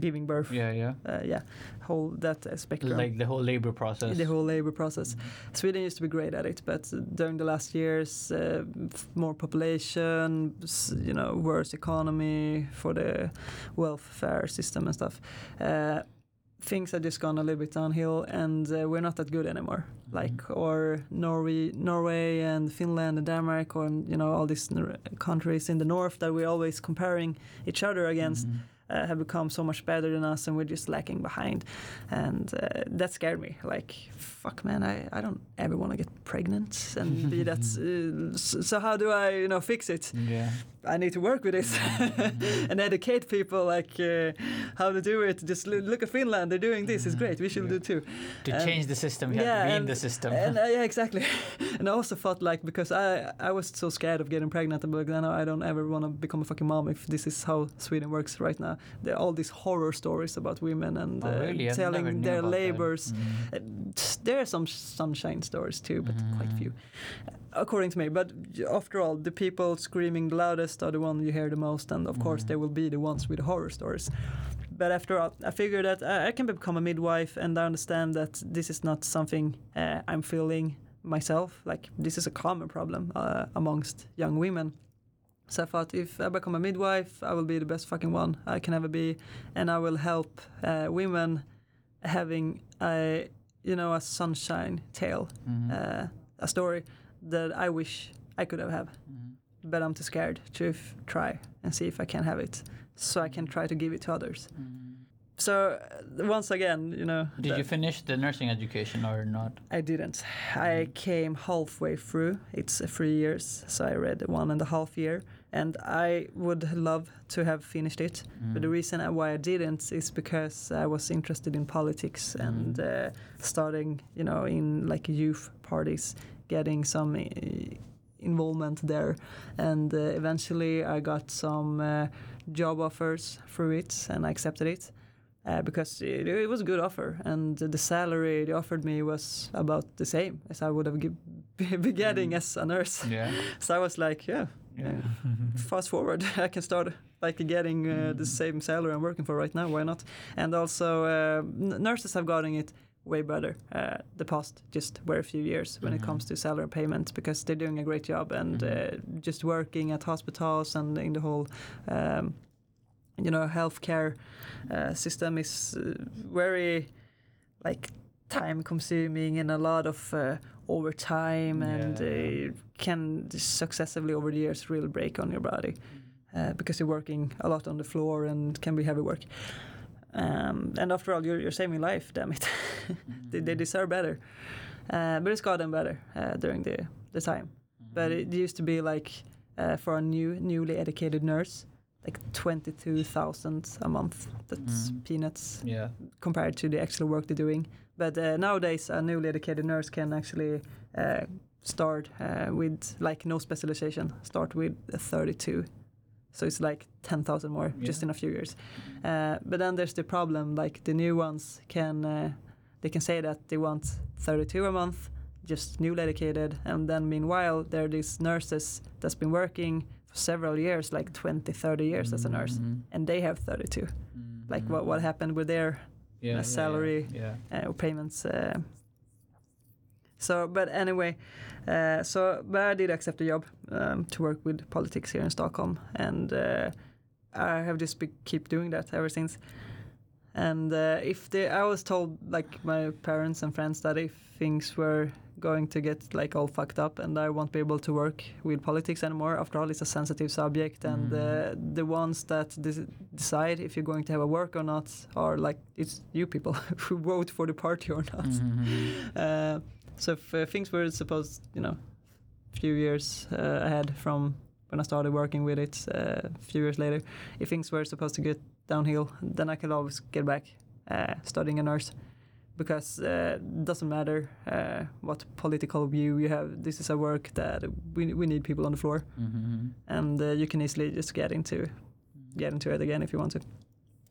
B: giving birth.
A: yeah, yeah.
B: Uh, yeah, whole that uh, spectrum.
A: Like the whole labor process.
B: the whole labor process. Sweden used to be great at it, but during the last years, uh, more population, you know, worse economy for the welfare system and stuff. Things have just gone a little bit downhill, and uh, we're not that good anymore. Like or Norway, Norway and Finland and Denmark, or you know all these n- countries in the north that we're always comparing each other against uh, have become so much better than us and we're just lacking behind. And uh, that scared me. Like fuck man i, I don't ever want to get pregnant and be that uh, so how do i you know fix it?
A: Yeah.
B: I need to work with this and educate people like uh, how to do it just look at finland they're doing this it's great we should do too
A: To
B: And-
A: change the system, you have to be in the system.
B: and, uh, yeah, exactly. and I also thought like because I I was so scared of getting pregnant, I'm like, no, I don't ever want to become a fucking mom if this is how Sweden works right now. There are all these horror stories about women and
A: Oh,
B: uh,
A: really? Never
B: telling their labors.
A: Mm.
B: Uh, There are some sunshine stories too, but quite
A: Mm.
B: few, according to me. But after all, the people screaming the loudest are the ones you hear the most, and of course
A: Mhm.
B: they will be the ones with the horror stories. But after all, I figured that I can become a midwife, and I understand that this is not something uh, I'm feeling myself. Like this is a common problem uh, amongst young women. So I thought if I become a midwife, I will be the best fucking one I can ever be, and I will help uh, women having a you know a sunshine tale,
A: Mhm.
B: uh, a story that I wish I could have had,
A: Mhm.
B: but I'm too scared to f- try and see if I can have it, so I can try to give it to others.
A: Mhm.
B: So uh, once again, you know,
A: Did you finish the nursing education or not?
B: I didn't. I came halfway through. It's uh, three years, so I read one and a half year, and I would love to have finished it. But the
A: Mm.
B: reason why I didn't is because I was interested in politics and
A: Mhm.
B: uh, starting, you know, in like youth parties, getting some uh, involvement there, and uh, eventually I got some uh, job offers through it, and I accepted it. Uh, because it, it was a good offer, and the salary they offered me was about the same as I would have gi- be getting
A: Mm.
B: as a nurse.
A: Yeah.
B: So I was like, yeah,
A: Yeah.
B: fast forward i can start like getting uh, the
A: Mm.
B: same salary i'm working for right now why not and also uh, n- nurses have gotten it way better uh, the past just very few years when it
A: Mhm.
B: comes to salary payments because they're doing a great job and
A: Mhm.
B: uh, just working at hospitals and in the whole um, you know healthcare uh, system is uh, very like time consuming and a lot of uh, overtime and
A: Yeah, yeah.
B: uh, can successively over the years really break on your body uh, because you're working a lot on the floor and can be heavy work. Um, and after all, you're, you're saving life, damn it. they, they deserve better. Uh, but it's gotten better uh, during the, the time. But it used to be like uh, for a new newly educated nurse, like 22,000 a month. That's
A: Mm.
B: peanuts
A: Yeah.
B: compared to the actual work they're doing. But uh, nowadays, a newly educated nurse can actually uh, start uh, with like no specialization, start with a 32. So it's like 10,000 more just in a few years. Uh, but then there's the problem, like the new ones can uh, they can say that they want 32 a month, just newly educated, and then meanwhile there are these nurses that's been working for several years, like 20, 30 years as a nurse,
A: Mhm.
B: and they have 32. Like what what
A: Mhm.
B: happened with their
A: Yeah, yeah,
B: salary.
A: Yeah.
B: uh, payments. Uh, so, but anyway, uh, so but I did accept the job um, to work with politics here in Stockholm, and uh, I have just be, keep doing that ever since. And uh, if they, I was told like my parents and friends that if things were going to get like all fucked up and I won't be able to work with politics anymore. After all, it's a sensitive subject, and uh,
A: Mm.
B: the ones that de- decide if you're going to have a work or not are like it's you people who vote for the party or not.
A: Mhm.
B: Uh, so if uh, things were supposed, you know, a few years uh, ahead from when I started working with it, uh, a few years later, if things were supposed to get downhill, then I could always get back uh, studying a nurse. because uh, it doesn't matter uh, what political view you have. This is a work that we we need people on the floor,
A: hmm
B: and uh, you can easily just get into get into it again if you want to.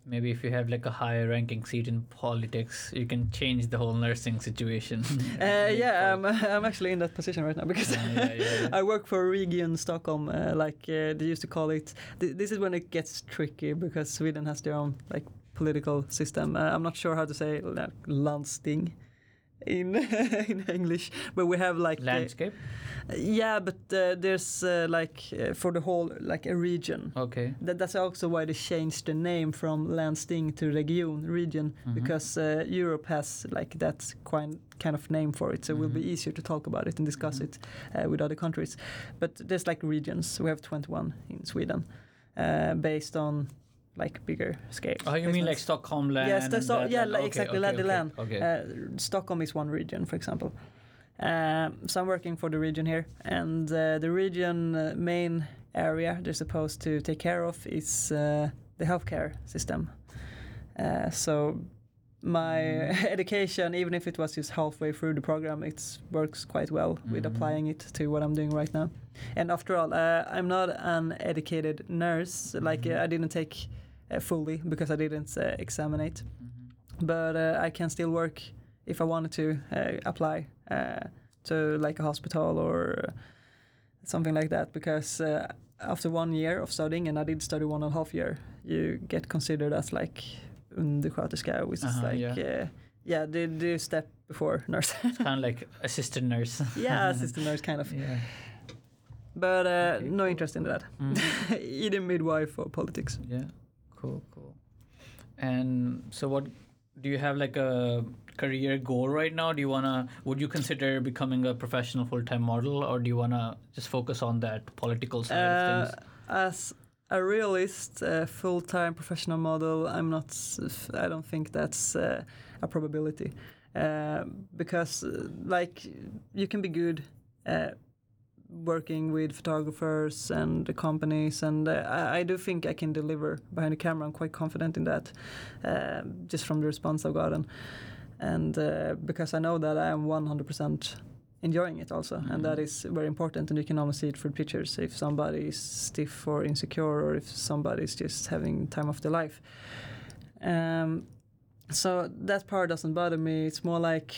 A: Maybe if you have like a higher ranking seat in politics, you can change the whole nursing situation.
B: Uh, yeah, I'm, I'm actually in that position right now because
A: Uh, yeah, yeah, yeah.
B: I work for Region Stockholm. Uh, like uh, they used to call it. Th- this is when it gets tricky because Sweden has their own like political system. Uh, I'm not sure how to say like, landsting in in English, but we have like uh,
A: Landscape.
B: yeah, but uh, there's uh, like uh, for the whole like a region.
A: Okay.
B: That, that's also why they changed the name from Landsting to Region, region,
A: Mhm.
B: because uh, Europe has like that kind kind of name for it, so it will be
A: Mhm.
B: easier to talk about it and discuss
A: Mhm.
B: it uh, with other countries. But there's like regions. We have 21 in Sweden, uh, based on like bigger scale.
A: Oh, you mean like Stockholm land?
B: Yes, the
A: and
B: Sto- yeah,
A: land.
B: like
A: Okay,
B: exactly,
A: okay,
B: like the
A: okay,
B: land.
A: Okay.
B: Uh, Stockholm is one region, for example. Um, so I'm working for the region here, and uh, the region uh, main area they're supposed to take care of is uh, the healthcare system. Uh, so my
A: Mm.
B: education, even if it was just halfway through the program, it works quite well with
A: Mhm.
B: applying it to what I'm doing right now. And after all, uh, I'm not an educated nurse. Like
A: Mhm.
B: uh, I didn't take fully because I didn't uh, examinate
A: Mhm.
B: but uh, I can still work if I wanted to uh, apply uh, to like a hospital or uh, something like that because uh, after one year of studying and I did study one and a half year you get considered as like undersköterska which is
A: Uh-huh,
B: like
A: yeah.
B: Uh, yeah the, the step before nurse
A: kind of like assistant nurse.
B: yeah assistant nurse kind of
A: yeah.
B: but uh,
A: Okay,
B: no
A: cool.
B: interest in that
A: Mhm.
B: either midwife or politics
A: Yeah. Cool. Cool. And so, what do you have like a career goal right now? Do you wanna? Would you consider becoming a professional full time model, or do you wanna just focus on that political side of
B: Uh,
A: things?
B: as a realist, uh, full-time professional model, I'm not. I don't think that's uh, a probability, uh, because uh, like you can be good. Working with photographers and the companies and uh, I, I do think I can deliver behind the camera. I'm quite confident in that uh, just from the response I've gotten. And uh, because I know that I am 100% enjoying it also and that
A: Mhm.
B: is very important and you can almost see it through pictures if somebody is stiff or insecure or if somebody is just having time of their life. Um, so that part doesn't bother me. It's more like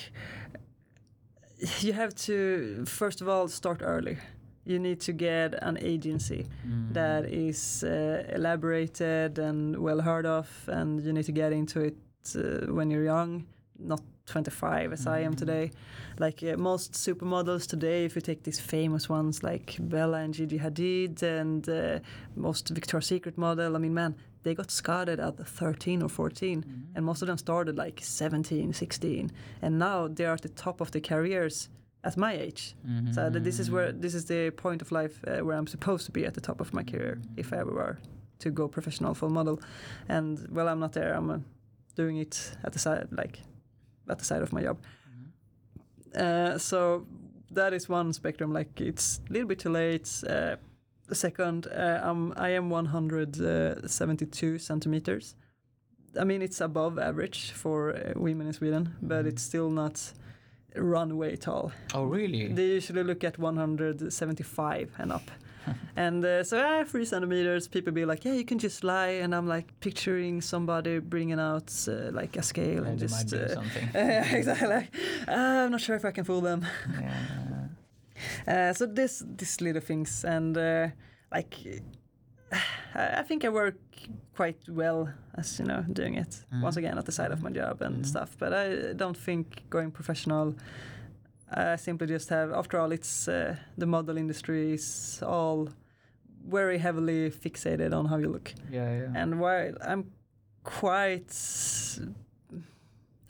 B: you have to first of all start early you need to get an agency
A: Mm.
B: that is uh, elaborated and well heard of and you need to get into it uh, when you're young not 25 as i am
A: Mhm.
B: today like uh, most supermodels today if you take these famous ones like bella and gigi hadid and uh, most victoria's secret model i mean man they got started at 13 or 14
A: Mhm.
B: and most of them started like 17 16 and now they are at the top of their careers at my age
A: Mhm.
B: so th- this is where this is the point of life uh, where I'm supposed to be at the top of my career if I ever were to go professional full model, and well I'm not there. I'm uh, doing it at the side like at the side of my job.
A: Mhm.
B: Uh, so that is one spectrum. Like it's a little bit too late. Uh, second, uh, um, I am 172 centimeters. I mean, it's above average for uh, women in Sweden, but
A: Mhm.
B: it's still not runway tall.
A: Oh, really?
B: They usually look at 175 and up. and uh, so, ah, three centimeters, people be like, yeah, you can just lie. And I'm like picturing somebody bringing out uh, like a scale and
A: might
B: just. Uh,
A: something.
B: exactly. Like, "Ah, I'm not sure if I can fool them.
A: yeah.
B: Uh, so this, these little things, and uh, like, I think I work quite well as you know doing it
A: Mhm.
B: once again at the side of my job and
A: Mhm.
B: stuff. But I don't think going professional. I simply just have. After all, it's uh, the model industry is all very heavily fixated on how you look,
A: Yeah, yeah.
B: and while I'm quite,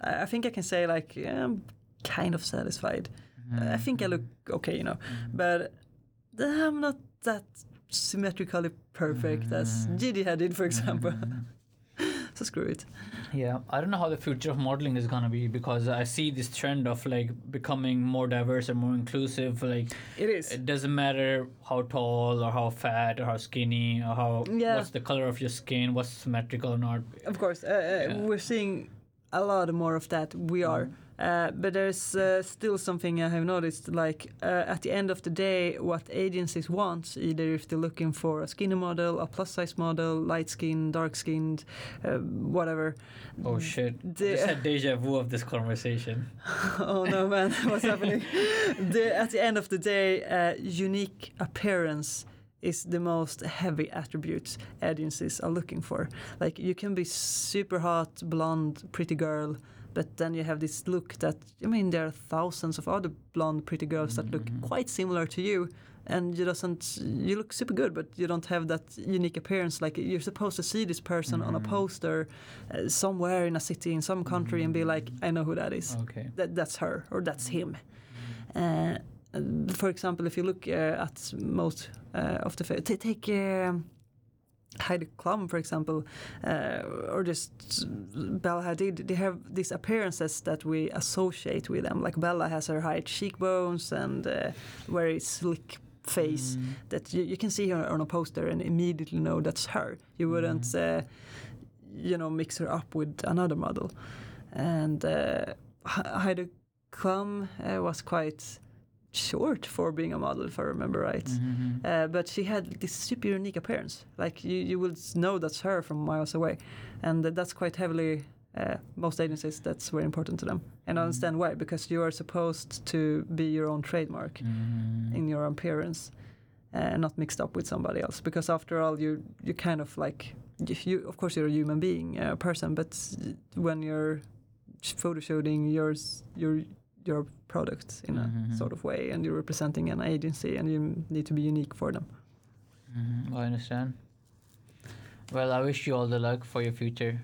B: I think I can say like I'm kind of satisfied. I think I look okay, you know,
A: Mhm.
B: but I'm not that symmetrically perfect as
A: Mhm.
B: Gigi Hadid, for example. So screw it.
A: Yeah, I don't know how the future of modeling is gonna be because I see this trend of like becoming more diverse and more inclusive. Like
B: It is.
A: it doesn't matter how tall or how fat or how skinny or how
B: Yeah.
A: what's the color of your skin, what's symmetrical or not.
B: Of course, uh, uh,
A: Yeah.
B: we're seeing a lot more of that. We are. Uh, but there's uh, still something I have noticed. Like uh, at the end of the day, what agencies want, either if they're looking for a skinny model, a plus size model, light skinned, dark skinned, uh, whatever.
A: Oh shit! I just had deja vu of this conversation.
B: oh no, man, what's happening? the, at the end of the day, uh, unique appearance is the most heavy attribute agencies are looking for. Like you can be super hot, blonde, pretty girl, but then you have this look that I mean there are thousands of other blonde, pretty girls that look
A: Mhm.
B: quite similar to you. And you doesn't. You look super good, but you don't have that unique appearance. Like you're supposed to see this person on a
A: Mhm.
B: poster, uh, somewhere in a city in some country, and be like, "I know who that is."
A: Okay.
B: that that's her or that's him. Uh, for example, if you look uh, at most uh, of the take um Heidi Klum, for example, uh, or just Bella Hadid, they have these appearances that we associate with them. Like Bella has her high cheekbones and uh, very slick face
A: Mm.
B: that you, you can see her on a poster and immediately know that's her. You wouldn't, uh, you know, mix her up with another model. And uh, Heidi Klum uh, was quite short for being a model, if I remember right.
A: Mhm.
B: Uh, but she had this super unique appearance. Like you, you will know that's her from miles away, and that's quite heavily. Uh, most agencies, that's very important to them, and I
A: Mhm.
B: understand why. Because you are supposed to be your own trademark
A: Mhm.
B: in your appearance and not mixed up with somebody else because after all you you kind of like you, you of course you're a human being a person but when you're photo shooting yours your your products in a
A: Mhm.
B: sort of way and you're representing an agency and you need to be unique for them
A: Mhm, I understand. Well, I wish you all the luck for your future.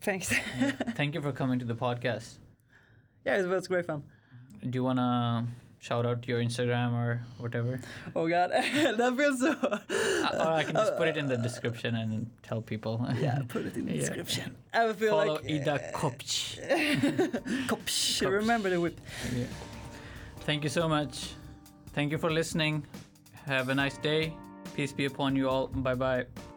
B: thanks
A: Thank you for coming to the podcast.
B: yeah it was great fun
A: Do you wanna shout out your Instagram or whatever?
B: oh god that feels so
A: Uh, or I can just put it in the description and tell people.
B: yeah put it in the
A: Yeah.
B: description i feel
A: Follow
B: like
A: Ida Kopch.
B: Kopsh.
A: Kopsh.
B: remember the whip
A: Yeah. Thank you so much. Thank you for listening. Have a nice day. Peace be upon you all. Bye bye.